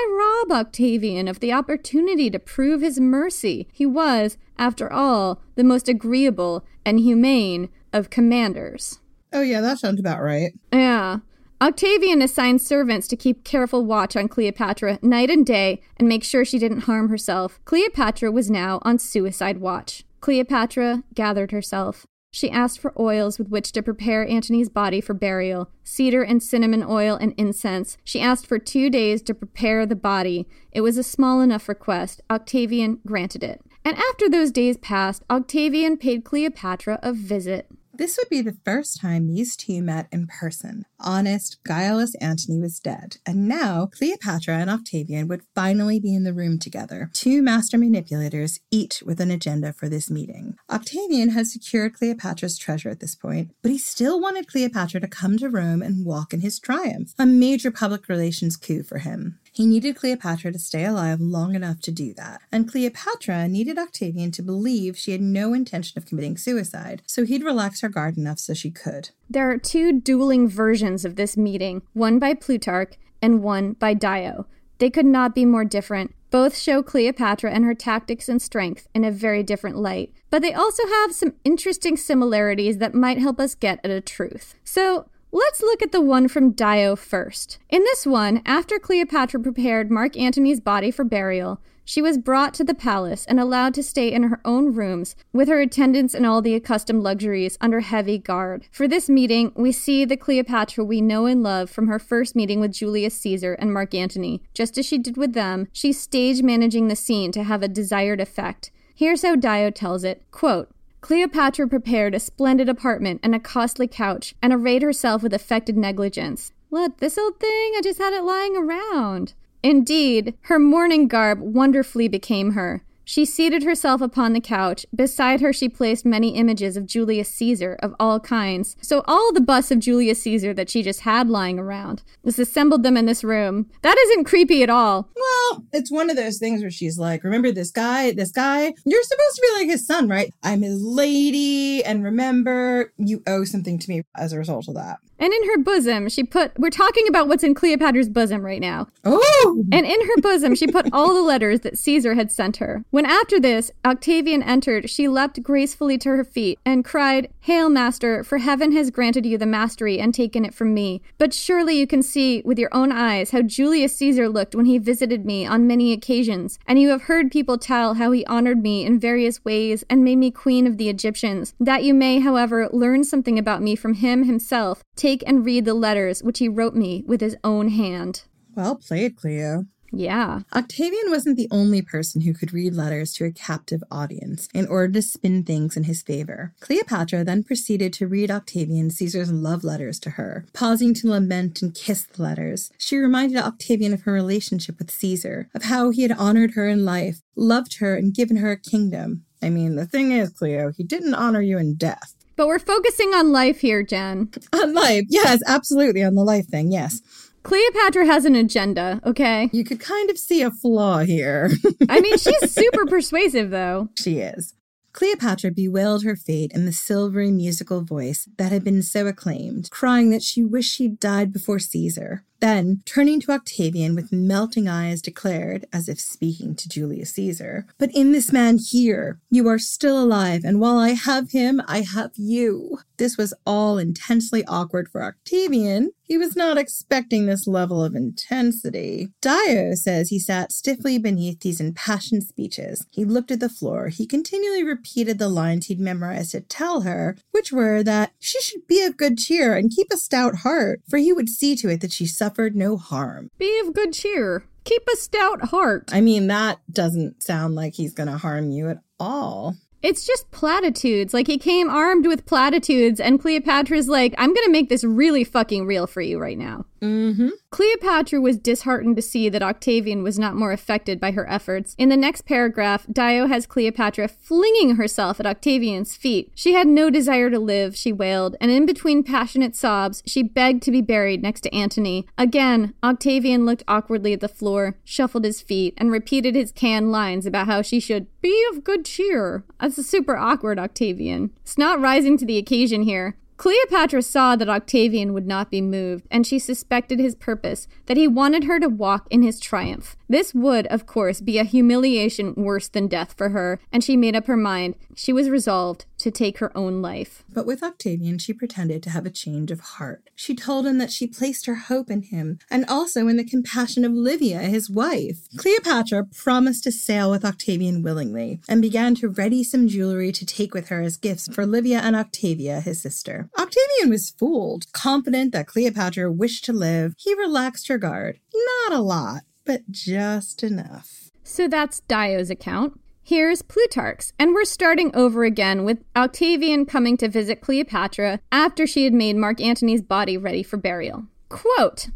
S5: rob Octavian of the opportunity to prove his mercy? He was, after all, the most agreeable and humane of commanders.
S4: Oh, yeah, that sounds about right.
S5: Yeah. Octavian assigned servants to keep careful watch on Cleopatra night and day and make sure she didn't harm herself. Cleopatra was now on suicide watch. Cleopatra gathered herself. She asked for oils with which to prepare Antony's body for burial cedar and cinnamon oil and incense. She asked for two days to prepare the body. It was a small enough request. Octavian granted it. And after those days passed, Octavian paid Cleopatra a visit.
S4: This would be the first time these two met in person. Honest, guileless Antony was dead, and now Cleopatra and Octavian would finally be in the room together. Two master manipulators, each with an agenda for this meeting. Octavian had secured Cleopatra's treasure at this point, but he still wanted Cleopatra to come to Rome and walk in his triumph, a major public relations coup for him. He needed Cleopatra to stay alive long enough to do that, and Cleopatra needed Octavian to believe she had no intention of committing suicide, so he'd relax her guard enough so she could.
S5: There are two dueling versions of this meeting, one by Plutarch and one by Dio. They could not be more different. Both show Cleopatra and her tactics and strength in a very different light, but they also have some interesting similarities that might help us get at a truth. So, Let's look at the one from Dio first. In this one, after Cleopatra prepared Mark Antony's body for burial, she was brought to the palace and allowed to stay in her own rooms with her attendants and all the accustomed luxuries under heavy guard. For this meeting, we see the Cleopatra we know and love from her first meeting with Julius Caesar and Mark Antony. Just as she did with them, she's stage managing the scene to have a desired effect. Here's how Dio tells it quote, Cleopatra prepared a splendid apartment and a costly couch, and arrayed herself with affected negligence. What, this old thing? I just had it lying around. Indeed, her mourning garb wonderfully became her. She seated herself upon the couch. Beside her, she placed many images of Julius Caesar of all kinds. So, all the busts of Julius Caesar that she just had lying around. Disassembled them in this room. That isn't creepy at all.
S4: Well, it's one of those things where she's like, Remember this guy? This guy? You're supposed to be like his son, right? I'm his lady. And remember, you owe something to me as a result of that.
S5: And in her bosom, she put, we're talking about what's in Cleopatra's bosom right now.
S4: Oh!
S5: And in her bosom, she put all the letters that Caesar had sent her. When after this, Octavian entered, she leapt gracefully to her feet and cried, Hail, master, for heaven has granted you the mastery and taken it from me. But surely you can see with your own eyes how Julius Caesar looked when he visited me on many occasions, and you have heard people tell how he honored me in various ways and made me queen of the Egyptians. That you may, however, learn something about me from him himself, take and read the letters which he wrote me with his own hand.
S4: Well played, Cleo.
S5: Yeah.
S4: Octavian wasn't the only person who could read letters to a captive audience in order to spin things in his favor. Cleopatra then proceeded to read Octavian Caesar's love letters to her. Pausing to lament and kiss the letters, she reminded Octavian of her relationship with Caesar, of how he had honored her in life, loved her, and given her a kingdom. I mean, the thing is, Cleo, he didn't honor you in death.
S5: But we're focusing on life here, Jen.
S4: On life, yes, absolutely, on the life thing, yes.
S5: Cleopatra has an agenda, okay?
S4: You could kind of see a flaw here.
S5: I mean, she's super persuasive, though.
S4: She is. Cleopatra bewailed her fate in the silvery musical voice that had been so acclaimed, crying that she wished she'd died before Caesar. Then, turning to Octavian with melting eyes, declared, as if speaking to Julius Caesar, But in this man here, you are still alive, and while I have him, I have you. This was all intensely awkward for Octavian. He was not expecting this level of intensity. Dio says he sat stiffly beneath these impassioned speeches. He looked at the floor. He continually repeated the lines he'd memorized to tell her, which were that she should be of good cheer and keep a stout heart, for he would see to it that she suffered no harm.
S5: Be of good cheer. Keep a stout heart.
S4: I mean, that doesn't sound like he's going to harm you at all.
S5: It's just platitudes. Like he came armed with platitudes, and Cleopatra's like, I'm gonna make this really fucking real for you right now.
S4: Mm-hmm.
S5: Cleopatra was disheartened to see that Octavian was not more affected by her efforts. In the next paragraph, Dio has Cleopatra flinging herself at Octavian's feet. She had no desire to live, she wailed, and in between passionate sobs, she begged to be buried next to Antony. Again, Octavian looked awkwardly at the floor, shuffled his feet, and repeated his canned lines about how she should be of good cheer. That's a super awkward Octavian. It's not rising to the occasion here. Cleopatra saw that Octavian would not be moved, and she suspected his purpose, that he wanted her to walk in his triumph. This would, of course, be a humiliation worse than death for her, and she made up her mind. She was resolved to take her own life.
S4: But with Octavian, she pretended to have a change of heart. She told him that she placed her hope in him, and also in the compassion of Livia, his wife. Cleopatra promised to sail with Octavian willingly, and began to ready some jewelry to take with her as gifts for Livia and Octavia, his sister. Octavian was fooled. Confident that Cleopatra wished to live, he relaxed her guard. Not a lot, but just enough.
S5: So that's Dio's account. Here's Plutarch's, and we're starting over again with Octavian coming to visit Cleopatra after she had made Mark Antony's body ready for burial. Quote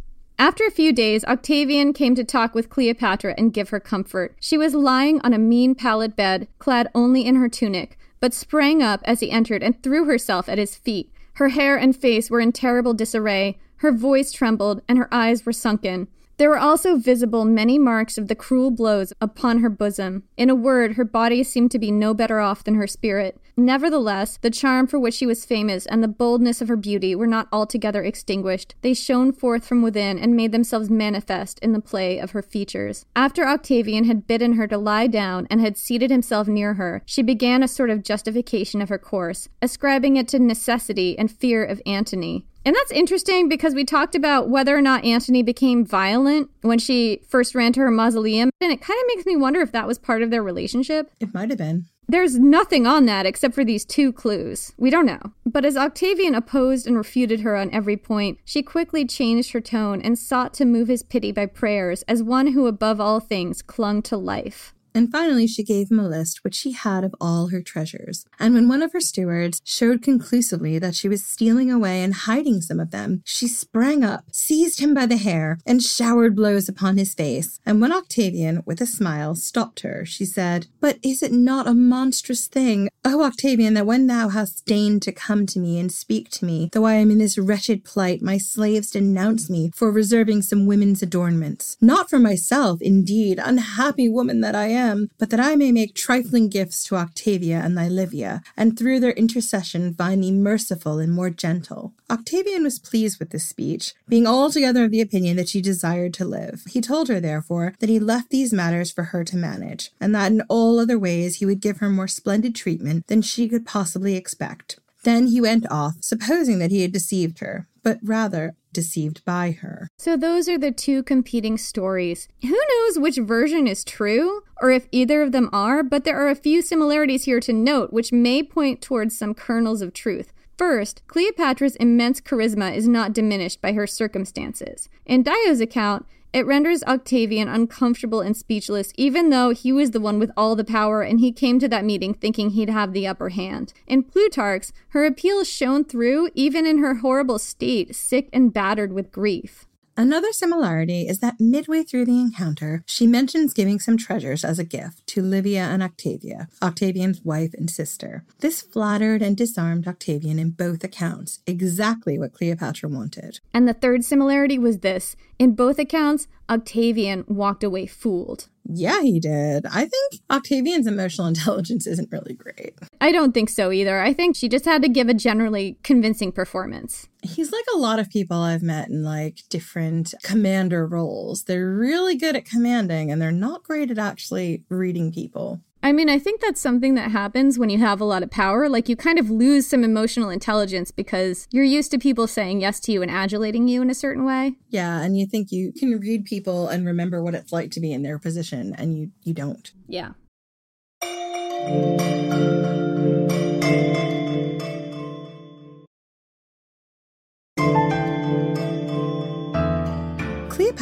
S5: after a few days, Octavian came to talk with Cleopatra and give her comfort. She was lying on a mean pallet bed, clad only in her tunic, but sprang up as he entered and threw herself at his feet. Her hair and face were in terrible disarray, her voice trembled, and her eyes were sunken. There were also visible many marks of the cruel blows upon her bosom. In a word, her body seemed to be no better off than her spirit. Nevertheless, the charm for which she was famous and the boldness of her beauty were not altogether extinguished. They shone forth from within and made themselves manifest in the play of her features. After Octavian had bidden her to lie down and had seated himself near her, she began a sort of justification of her course, ascribing it to necessity and fear of Antony. And that's interesting because we talked about whether or not Antony became violent when she first ran to her mausoleum. And it kind of makes me wonder if that was part of their relationship.
S4: It might have been.
S5: There's nothing on that except for these two clues. We don't know. But as Octavian opposed and refuted her on every point, she quickly changed her tone and sought to move his pity by prayers as one who above all things clung to life.
S4: And finally, she gave him a list which she had of all her treasures. And when one of her stewards showed conclusively that she was stealing away and hiding some of them, she sprang up, seized him by the hair, and showered blows upon his face. And when Octavian, with a smile, stopped her, she said, But is it not a monstrous thing, O Octavian, that when thou hast deigned to come to me and speak to me, though I am in this wretched plight, my slaves denounce me for reserving some women's adornments? Not for myself, indeed, unhappy woman that I am am, but that I may make trifling gifts to Octavia and thy Livia, and through their intercession find thee merciful and more gentle. Octavian was pleased with this speech, being altogether of the opinion that she desired to live. He told her, therefore, that he left these matters for her to manage, and that in all other ways he would give her more splendid treatment than she could possibly expect. Then he went off, supposing that he had deceived her, but rather deceived by her.
S5: So those are the two competing stories. Who knows which version is true, or if either of them are, but there are a few similarities here to note which may point towards some kernels of truth. First, Cleopatra's immense charisma is not diminished by her circumstances. In Dio's account, it renders Octavian uncomfortable and speechless, even though he was the one with all the power and he came to that meeting thinking he'd have the upper hand. In Plutarch's, her appeal shone through even in her horrible state, sick and battered with grief.
S4: Another similarity is that midway through the encounter, she mentions giving some treasures as a gift to Livia and Octavia, Octavian's wife and sister. This flattered and disarmed Octavian in both accounts, exactly what Cleopatra wanted.
S5: And the third similarity was this in both accounts, Octavian walked away fooled.
S4: Yeah, he did. I think Octavian's emotional intelligence isn't really great.
S5: I don't think so either. I think she just had to give a generally convincing performance.
S4: He's like a lot of people I've met in like different commander roles. They're really good at commanding and they're not great at actually reading people.
S5: I mean, I think that's something that happens when you have a lot of power. Like, you kind of lose some emotional intelligence because you're used to people saying yes to you and adulating you in a certain way.
S4: Yeah, and you think you can read people and remember what it's like to be in their position, and you, you don't.
S5: Yeah.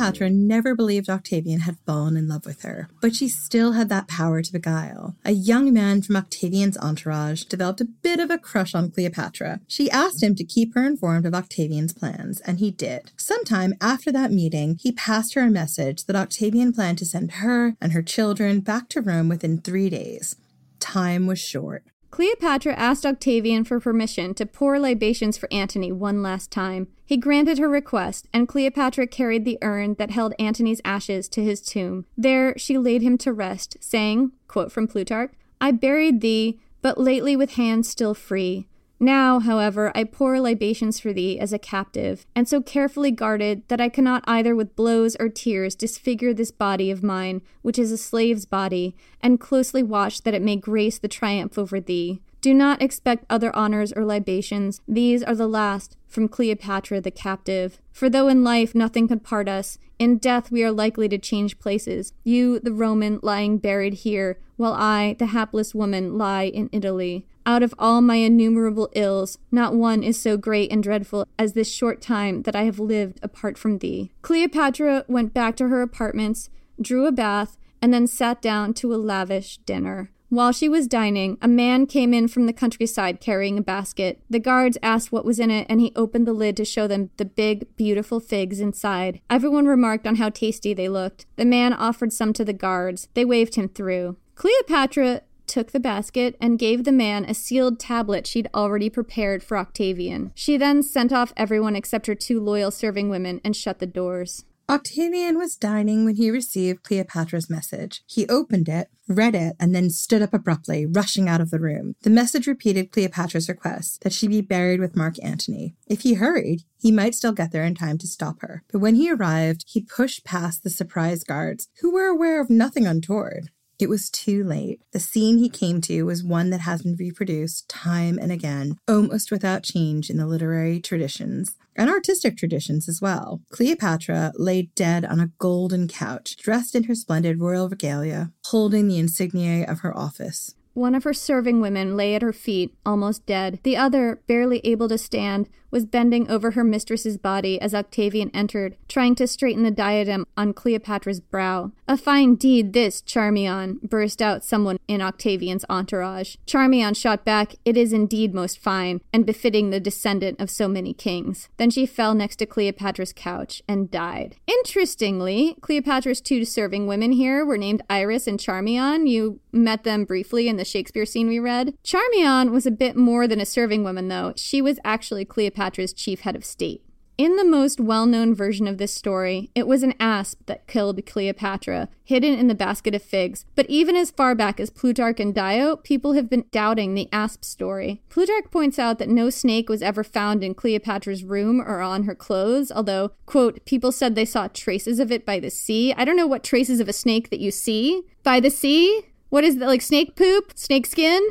S4: Cleopatra never believed Octavian had fallen in love with her, but she still had that power to beguile. A young man from Octavian's entourage developed a bit of a crush on Cleopatra. She asked him to keep her informed of Octavian's plans, and he did. Sometime after that meeting, he passed her a message that Octavian planned to send her and her children back to Rome within three days. Time was short.
S5: Cleopatra asked Octavian for permission to pour libations for Antony one last time. He granted her request, and Cleopatra carried the urn that held Antony's ashes to his tomb. There she laid him to rest, saying, quote from Plutarch, I buried thee, but lately with hands still free. Now, however, I pour libations for thee as a captive, and so carefully guarded that I cannot either with blows or tears disfigure this body of mine, which is a slave's body, and closely watch that it may grace the triumph over thee. Do not expect other honors or libations. These are the last from Cleopatra the captive. For though in life nothing could part us, in death we are likely to change places. You, the Roman, lying buried here, while I, the hapless woman, lie in Italy. Out of all my innumerable ills, not one is so great and dreadful as this short time that I have lived apart from thee. Cleopatra went back to her apartments, drew a bath, and then sat down to a lavish dinner. While she was dining, a man came in from the countryside carrying a basket. The guards asked what was in it, and he opened the lid to show them the big, beautiful figs inside. Everyone remarked on how tasty they looked. The man offered some to the guards. They waved him through. Cleopatra took the basket and gave the man a sealed tablet she'd already prepared for Octavian. She then sent off everyone except her two loyal serving women and shut the doors.
S4: Octavian was dining when he received Cleopatra's message. He opened it, read it, and then stood up abruptly, rushing out of the room. The message repeated Cleopatra's request that she be buried with Mark Antony. If he hurried, he might still get there in time to stop her. But when he arrived, he pushed past the surprised guards, who were aware of nothing untoward. It was too late. The scene he came to was one that has been reproduced time and again, almost without change in the literary traditions and artistic traditions as well. Cleopatra lay dead on a golden couch, dressed in her splendid royal regalia, holding the insignia of her office.
S5: One of her serving women lay at her feet, almost dead. The other, barely able to stand, was bending over her mistress's body as Octavian entered, trying to straighten the diadem on Cleopatra's brow. A fine deed, this, Charmion, burst out someone in Octavian's entourage. Charmion shot back, It is indeed most fine, and befitting the descendant of so many kings. Then she fell next to Cleopatra's couch and died. Interestingly, Cleopatra's two serving women here were named Iris and Charmion. You met them briefly in the Shakespeare scene we read. Charmion was a bit more than a serving woman, though. She was actually Cleopatra's chief head of state. In the most well known version of this story, it was an asp that killed Cleopatra, hidden in the basket of figs. But even as far back as Plutarch and Dio, people have been doubting the asp story. Plutarch points out that no snake was ever found in Cleopatra's room or on her clothes, although, quote, people said they saw traces of it by the sea. I don't know what traces of a snake that you see. By the sea? What is that, like snake poop? Snake skin?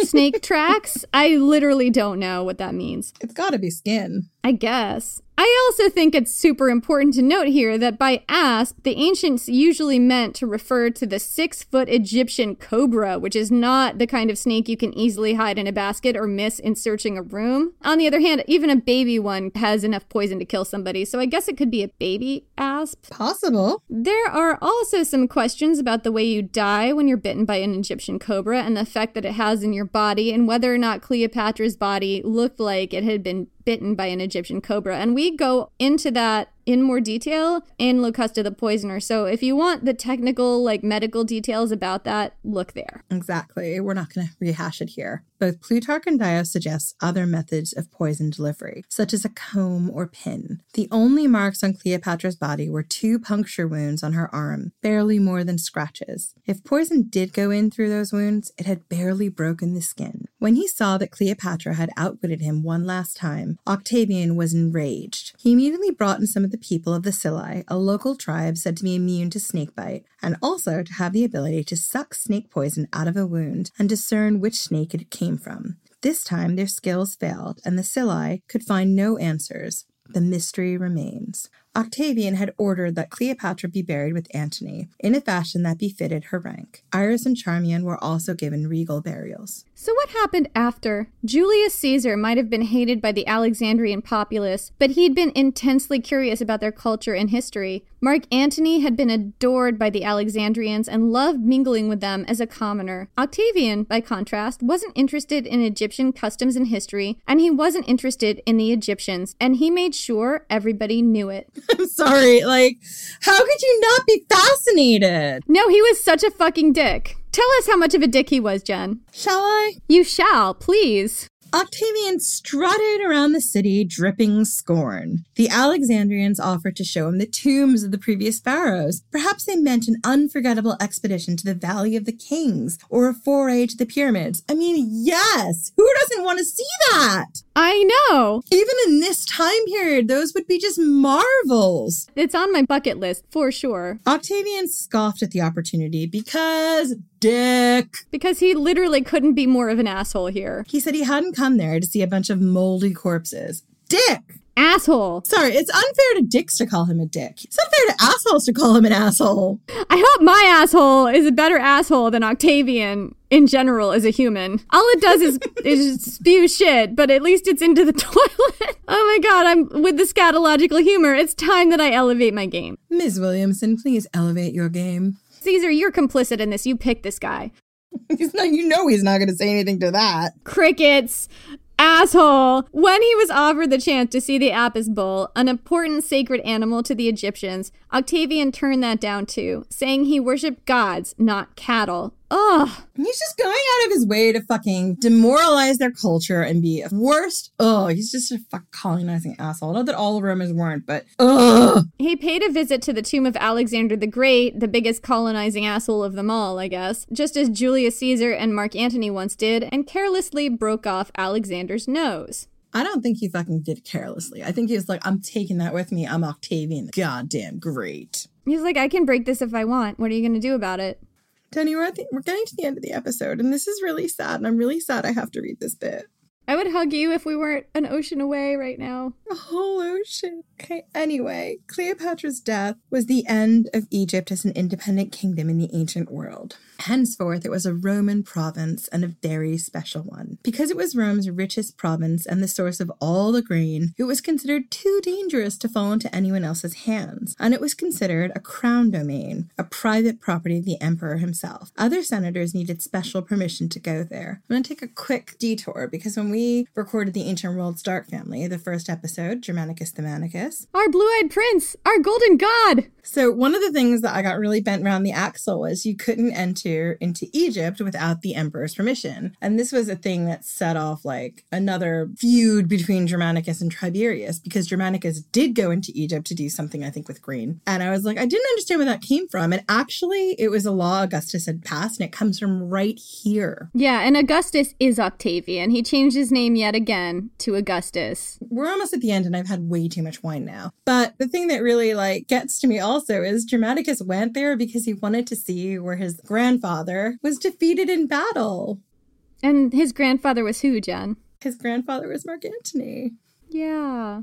S5: Snake tracks? I literally don't know what that means.
S4: It's gotta be skin.
S5: I guess. I also think it's super important to note here that by asp, the ancients usually meant to refer to the six foot Egyptian cobra, which is not the kind of snake you can easily hide in a basket or miss in searching a room. On the other hand, even a baby one has enough poison to kill somebody, so I guess it could be a baby asp.
S4: Possible.
S5: There are also some questions about the way you die when you're bitten by an Egyptian cobra and the effect that it has in your body, and whether or not Cleopatra's body looked like it had been bitten by an Egyptian cobra. And we go into that in more detail in Locusta the Poisoner. So if you want the technical, like medical details about that, look there.
S4: Exactly. We're not going to rehash it here. Both Plutarch and Dio suggest other methods of poison delivery, such as a comb or pin. The only marks on Cleopatra's body were two puncture wounds on her arm, barely more than scratches. If poison did go in through those wounds, it had barely broken the skin. When he saw that Cleopatra had outwitted him one last time, Octavian was enraged. He immediately brought in some of the people of the Psylli, a local tribe said to be immune to snakebite, and also to have the ability to suck snake poison out of a wound and discern which snake it came from. This time their skills failed, and the Psylli could find no answers. The mystery remains. Octavian had ordered that Cleopatra be buried with Antony in a fashion that befitted her rank. Iris and Charmian were also given regal burials.
S5: So, what happened after? Julius Caesar might have been hated by the Alexandrian populace, but he'd been intensely curious about their culture and history. Mark Antony had been adored by the Alexandrians and loved mingling with them as a commoner. Octavian, by contrast, wasn't interested in Egyptian customs and history, and he wasn't interested in the Egyptians, and he made sure everybody knew it.
S4: I'm sorry. Like, how could you not be fascinated?
S5: No, he was such a fucking dick. Tell us how much of a dick he was, Jen.
S4: Shall I?
S5: You shall, please.
S4: Octavian strutted around the city, dripping scorn. The Alexandrians offered to show him the tombs of the previous pharaohs. Perhaps they meant an unforgettable expedition to the Valley of the Kings or a foray to the pyramids. I mean, yes! Who doesn't want to see that?
S5: I know.
S4: Even in this time period, those would be just marvels.
S5: It's on my bucket list for sure.
S4: Octavian scoffed at the opportunity because dick.
S5: Because he literally couldn't be more of an asshole here.
S4: He said he hadn't come there to see a bunch of moldy corpses. Dick!
S5: Asshole.
S4: Sorry, it's unfair to dicks to call him a dick. It's unfair to assholes to call him an asshole.
S5: I hope my asshole is a better asshole than Octavian in general as a human. All it does is is spew shit, but at least it's into the toilet. oh my god, I'm with the scatological humor. It's time that I elevate my game.
S4: Ms. Williamson, please elevate your game.
S5: Caesar, you're complicit in this. You picked this guy.
S4: he's not you know he's not gonna say anything to that.
S5: Crickets asshole. When he was offered the chance to see the Apis bull, an important sacred animal to the Egyptians, Octavian turned that down too, saying he worshipped gods, not cattle. Ugh.
S4: He's just going out of his way to fucking demoralize their culture and be a worst. Ugh, he's just a fuck colonizing asshole. Not that all the Romans weren't, but ugh.
S5: He paid a visit to the tomb of Alexander the Great, the biggest colonizing asshole of them all, I guess, just as Julius Caesar and Mark Antony once did, and carelessly broke off Alexander's nose.
S4: I don't think he fucking did carelessly. I think he was like, I'm taking that with me. I'm Octavian. Goddamn great.
S5: He's like, I can break this if I want. What are you going to do about it?
S4: Tony, we're, at the, we're getting to the end of the episode, and this is really sad, and I'm really sad I have to read this bit.
S5: I would hug you if we weren't an ocean away right now.
S4: A whole ocean. Okay, anyway, Cleopatra's death was the end of Egypt as an independent kingdom in the ancient world. Henceforth, it was a Roman province and a very special one. Because it was Rome's richest province and the source of all the grain, it was considered too dangerous to fall into anyone else's hands, and it was considered a crown domain, a private property of the emperor himself. Other senators needed special permission to go there. I'm going to take a quick detour because when we recorded the Ancient World Stark family, the first episode, Germanicus the Manicus,
S5: our blue eyed prince, our golden god,
S4: So, one of the things that I got really bent around the axle was you couldn't enter into Egypt without the emperor's permission. And this was a thing that set off like another feud between Germanicus and Tiberius because Germanicus did go into Egypt to do something, I think, with grain. And I was like, I didn't understand where that came from. And actually, it was a law Augustus had passed, and it comes from right here.
S5: Yeah, and Augustus is Octavian. He changed his name yet again to Augustus.
S4: We're almost at the end, and I've had way too much wine now. But the thing that really like gets to me also is Germanicus went there because he wanted to see where his grandfather was defeated in battle.
S5: And his grandfather was who, Jen?
S4: His grandfather was Mark Antony.
S5: Yeah.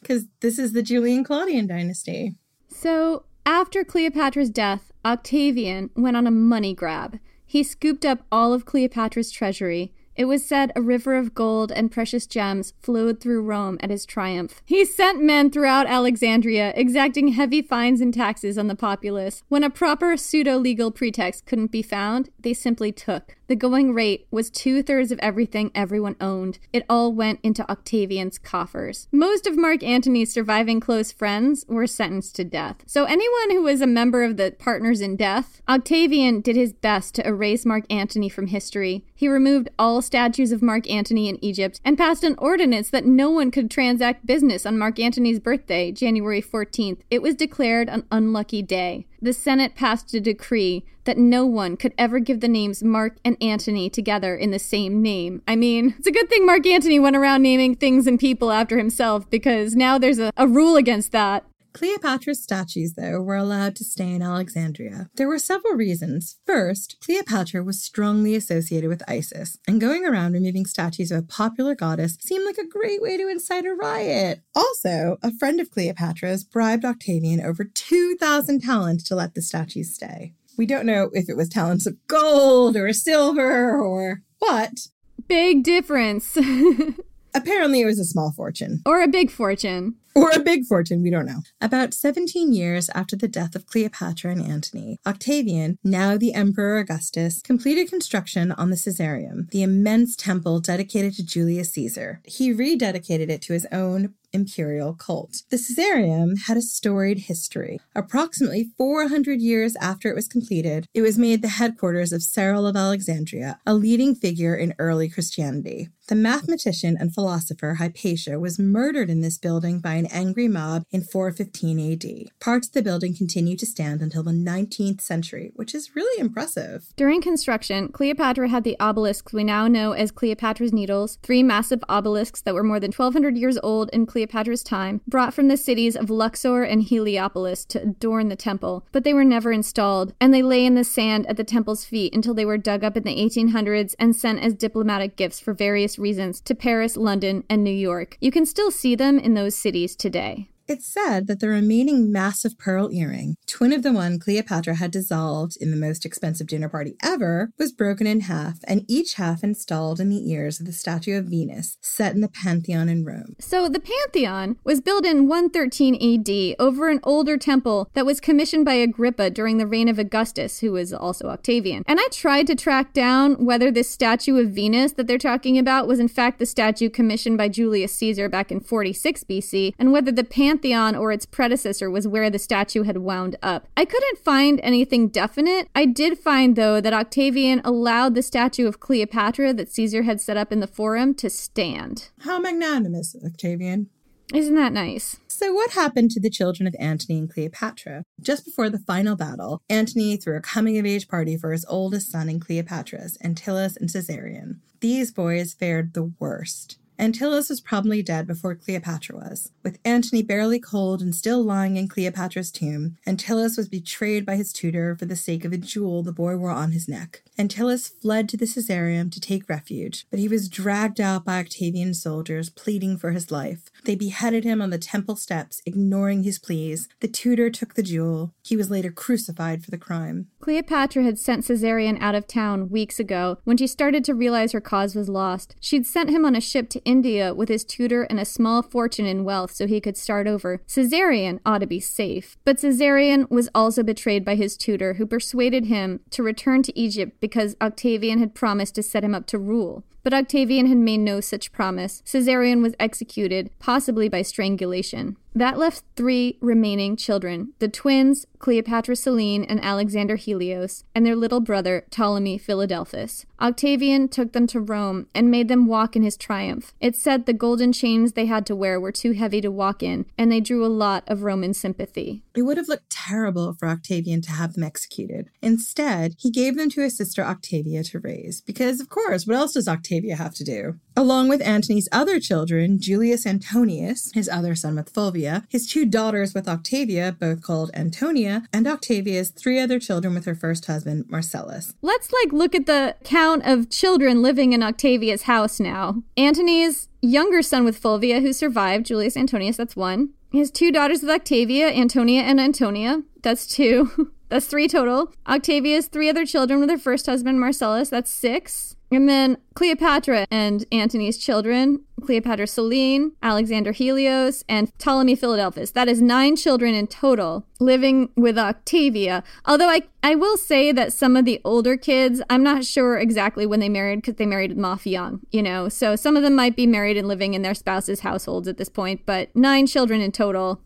S4: Because this is the Julian Claudian dynasty.
S5: So, after Cleopatra's death, Octavian went on a money grab. He scooped up all of Cleopatra's treasury. It was said a river of gold and precious gems flowed through Rome at his triumph. He sent men throughout Alexandria, exacting heavy fines and taxes on the populace. When a proper pseudo legal pretext couldn't be found, they simply took. The going rate was two thirds of everything everyone owned. It all went into Octavian's coffers. Most of Mark Antony's surviving close friends were sentenced to death. So, anyone who was a member of the Partners in Death, Octavian did his best to erase Mark Antony from history. He removed all statues of Mark Antony in Egypt and passed an ordinance that no one could transact business on Mark Antony's birthday, January 14th. It was declared an unlucky day the Senate passed a decree that no one could ever give the names Mark and Antony together in the same name. I mean, it's a good thing Mark Antony went around naming things and people after himself because now there's a, a rule against that.
S4: Cleopatra's statues, though, were allowed to stay in Alexandria. There were several reasons. First, Cleopatra was strongly associated with Isis, and going around removing statues of a popular goddess seemed like a great way to incite a riot. Also, a friend of Cleopatra's bribed Octavian over 2,000 talents to let the statues stay. We don't know if it was talents of gold or silver or what.
S5: Big difference.
S4: Apparently, it was a small fortune.
S5: Or a big fortune.
S4: Or a big fortune, we don't know. About 17 years after the death of Cleopatra and Antony, Octavian, now the Emperor Augustus, completed construction on the Caesareum, the immense temple dedicated to Julius Caesar. He rededicated it to his own imperial cult. The Caesareum had a storied history. Approximately 400 years after it was completed, it was made the headquarters of Cyril of Alexandria, a leading figure in early Christianity. The mathematician and philosopher Hypatia was murdered in this building by an angry mob in 415 AD. Parts of the building continue to stand until the 19th century, which is really impressive.
S5: During construction, Cleopatra had the obelisks we now know as Cleopatra's Needles, three massive obelisks that were more than 1,200 years old in Cleopatra's time, brought from the cities of Luxor and Heliopolis to adorn the temple, but they were never installed, and they lay in the sand at the temple's feet until they were dug up in the 1800s and sent as diplomatic gifts for various reasons to Paris, London, and New York. You can still see them in those cities today.
S4: It's said that the remaining massive pearl earring, twin of the one Cleopatra had dissolved in the most expensive dinner party ever, was broken in half, and each half installed in the ears of the statue of Venus set in the Pantheon in Rome.
S5: So the Pantheon was built in 113 AD over an older temple that was commissioned by Agrippa during the reign of Augustus, who was also Octavian. And I tried to track down whether this statue of Venus that they're talking about was in fact the statue commissioned by Julius Caesar back in 46 BC, and whether the Pantheon Pantheon or its predecessor was where the statue had wound up. I couldn't find anything definite. I did find, though, that Octavian allowed the statue of Cleopatra that Caesar had set up in the Forum to stand.
S4: How magnanimous, Octavian.
S5: Isn't that nice?
S4: So, what happened to the children of Antony and Cleopatra? Just before the final battle, Antony threw a coming of age party for his oldest son and Cleopatra's, Antyllus and Caesarion. These boys fared the worst. Antyllus was probably dead before Cleopatra was. With Antony barely cold and still lying in Cleopatra's tomb, Antyllus was betrayed by his tutor for the sake of a jewel the boy wore on his neck. Antyllus fled to the Caesareum to take refuge, but he was dragged out by Octavian soldiers pleading for his life. They beheaded him on the temple steps, ignoring his pleas. The tutor took the jewel. He was later crucified for the crime.
S5: Cleopatra had sent Caesarion out of town weeks ago when she started to realize her cause was lost. She'd sent him on a ship to India with his tutor and a small fortune in wealth so he could start over. Caesarion ought to be safe. But Caesarion was also betrayed by his tutor, who persuaded him to return to Egypt because Octavian had promised to set him up to rule. But Octavian had made no such promise. Caesarion was executed, possibly by strangulation. That left three remaining children the twins, Cleopatra Selene and Alexander Helios, and their little brother, Ptolemy Philadelphus. Octavian took them to Rome and made them walk in his triumph. It said the golden chains they had to wear were too heavy to walk in, and they drew a lot of Roman sympathy.
S4: It would have looked terrible for Octavian to have them executed. Instead, he gave them to his sister Octavia to raise, because, of course, what else does Octavia have to do? Along with Antony's other children, Julius Antonius, his other son with Fulvia, his two daughters with Octavia, both called Antonia, and Octavia's three other children with her first husband, Marcellus.
S5: Let's like look at the count of children living in Octavia's house now. Antony's younger son with Fulvia, who survived, Julius Antonius, that's one. His two daughters with Octavia, Antonia and Antonia, that's two. that's three total. Octavia's three other children with her first husband, Marcellus, that's six. And then Cleopatra and Antony's children, Cleopatra Selene, Alexander Helios, and Ptolemy Philadelphus. That is nine children in total living with Octavia. Although I, I will say that some of the older kids, I'm not sure exactly when they married because they married them off young, you know. So some of them might be married and living in their spouses' households at this point, but nine children in total.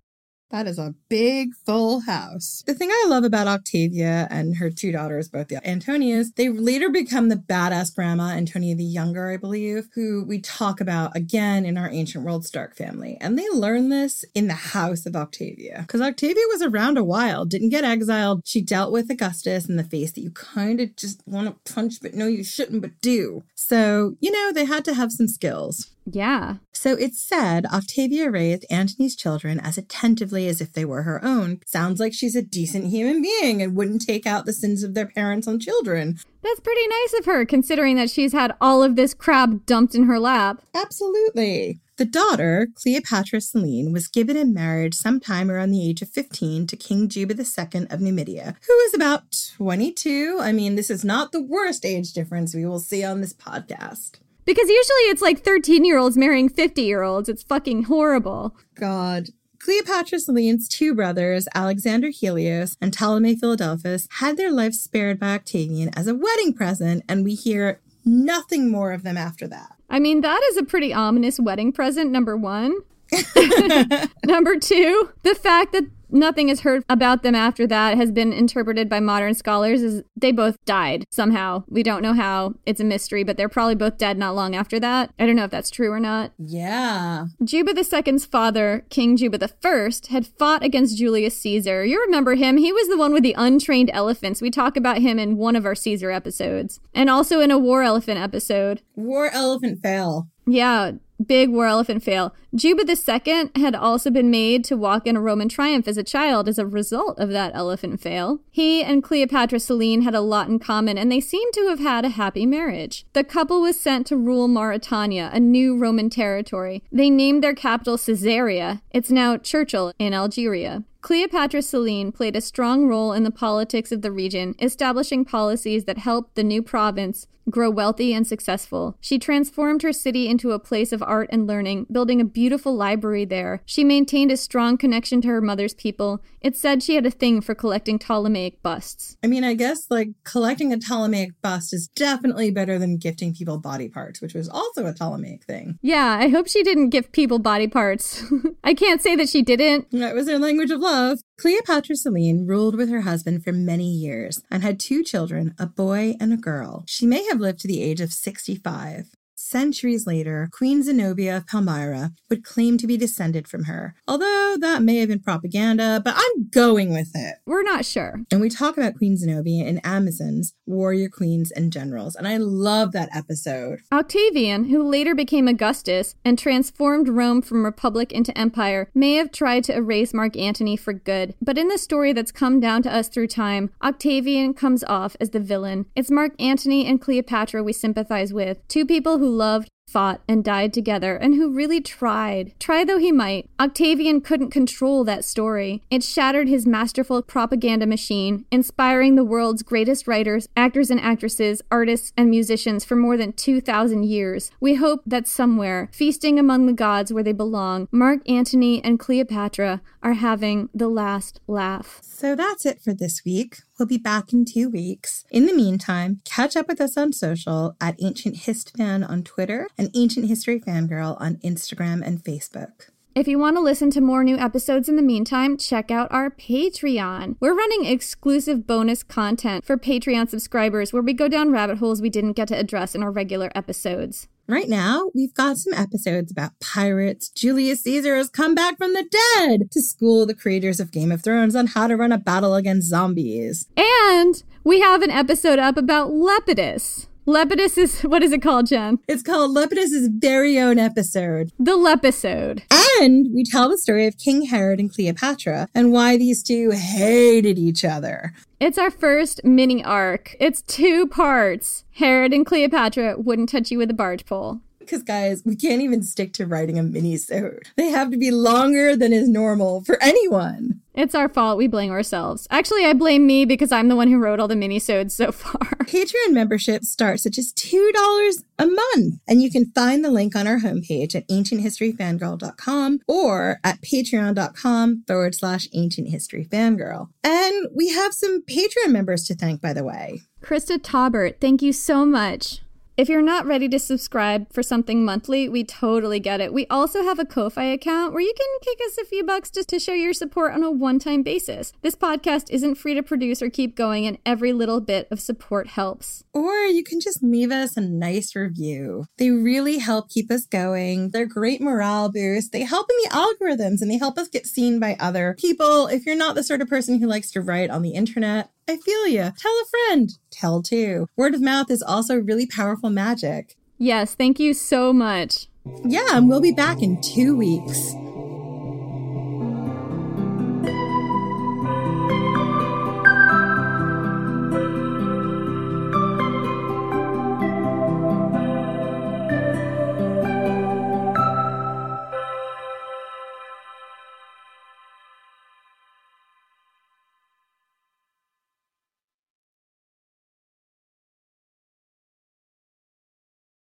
S4: That is a big, full house. The thing I love about Octavia and her two daughters, both the Antonias, they later become the badass grandma, Antonia the Younger, I believe, who we talk about again in our Ancient World Stark family. And they learn this in the house of Octavia. Because Octavia was around a while, didn't get exiled. She dealt with Augustus in the face that you kind of just want to punch, but no, you shouldn't, but do. So, you know, they had to have some skills.
S5: Yeah.
S4: So it's said Octavia raised Antony's children as attentively as if they were her own. Sounds like she's a decent human being and wouldn't take out the sins of their parents on children.
S5: That's pretty nice of her, considering that she's had all of this crab dumped in her lap.
S4: Absolutely. The daughter, Cleopatra Selene, was given in marriage sometime around the age of 15 to King Juba II of Numidia, who was about 22. I mean, this is not the worst age difference we will see on this podcast.
S5: Because usually it's like 13 year olds marrying 50 year olds. It's fucking horrible.
S4: God. Cleopatra Selene's two brothers, Alexander Helios and Ptolemy Philadelphus, had their lives spared by Octavian as a wedding present, and we hear nothing more of them after that.
S5: I mean, that is a pretty ominous wedding present, number one. number two, the fact that nothing is heard about them after that has been interpreted by modern scholars as they both died somehow. We don't know how. It's a mystery, but they're probably both dead not long after that. I don't know if that's true or not.
S4: Yeah.
S5: Juba II's father, King Juba I, had fought against Julius Caesar. You remember him? He was the one with the untrained elephants. We talk about him in one of our Caesar episodes, and also in a war elephant episode.
S4: War elephant fail.
S5: Yeah, big war elephant fail. Juba II had also been made to walk in a Roman triumph as a child as a result of that elephant fail. He and Cleopatra Selene had a lot in common, and they seem to have had a happy marriage. The couple was sent to rule Mauritania, a new Roman territory. They named their capital Caesarea. It's now Cherchell in Algeria. Cleopatra Selene played a strong role in the politics of the region, establishing policies that helped the new province grow wealthy and successful. She transformed her city into a place of art and learning, building a beautiful library there. She maintained a strong connection to her mother's people. It's said she had a thing for collecting Ptolemaic busts.
S4: I mean, I guess like collecting a Ptolemaic bust is definitely better than gifting people body parts, which was also a Ptolemaic thing.
S5: Yeah, I hope she didn't give people body parts. I can't say that she didn't.
S4: That was their language of love. Cleopatra Selene ruled with her husband for many years and had two children, a boy and a girl. She may have lived to the age of 65. Centuries later, Queen Zenobia of Palmyra would claim to be descended from her, although that may have been propaganda, but I'm going with it.
S5: We're not sure.
S4: And we talk about Queen Zenobia in Amazons, Warrior Queens and Generals, and I love that episode.
S5: Octavian, who later became Augustus and transformed Rome from republic into empire, may have tried to erase Mark Antony for good, but in the story that's come down to us through time, Octavian comes off as the villain. It's Mark Antony and Cleopatra we sympathize with, two people who loved, fought, and died together, and who really tried. Try though he might, Octavian couldn't control that story. It shattered his masterful propaganda machine, inspiring the world's greatest writers, actors and actresses, artists and musicians for more than 2,000 years. We hope that somewhere, feasting among the gods where they belong, Mark Antony and Cleopatra are having the last laugh.
S4: So that's it for this week. We'll be back in two weeks. In the meantime, catch up with us on social at Ancient Histfan on Twitter and Ancient History Fangirl on Instagram and Facebook.
S5: If you want to listen to more new episodes in the meantime, check out our Patreon. We're running exclusive bonus content for Patreon subscribers where we go down rabbit holes we didn't get to address in our regular episodes.
S4: Right now, we've got some episodes about pirates. Julius Caesar has come back from the dead to school the creators of Game of Thrones on how to run a battle against zombies.
S5: And we have an episode up about Lepidus. Lepidus is what is it called, Jen?
S4: It's called Lepidus's very own episode.
S5: The Lepisode.
S4: And we tell the story of King Herod and Cleopatra and why these two hated each other.
S5: It's our first mini arc. It's two parts. Herod and Cleopatra wouldn't touch you with a barge pole.
S4: Because, guys, we can't even stick to writing a mini-sode. They have to be longer than is normal for anyone.
S5: It's our fault. We blame ourselves. Actually, I blame me because I'm the one who wrote all the minisodes so far.
S4: Patreon membership starts at just $2 a month. And you can find the link on our homepage at ancienthistoryfangirl.com or at patreon.com forward slash ancienthistoryfangirl. And we have some Patreon members to thank, by the way.
S5: Krista Taubert, thank you so much. If you're not ready to subscribe for something monthly, we totally get it. We also have a Ko-Fi account where you can kick us a few bucks just to show your support on a one-time basis. This podcast isn't free to produce or keep going, and every little bit of support helps.
S4: Or you can just leave us a nice review. They really help keep us going. They're great morale boost. They help in the algorithms and they help us get seen by other people. If you're not the sort of person who likes to write on the internet, I feel you. Tell a friend. Tell too. Word of mouth is also really powerful magic.
S5: Yes, thank you so much.
S4: Yeah, and we'll be back in two weeks.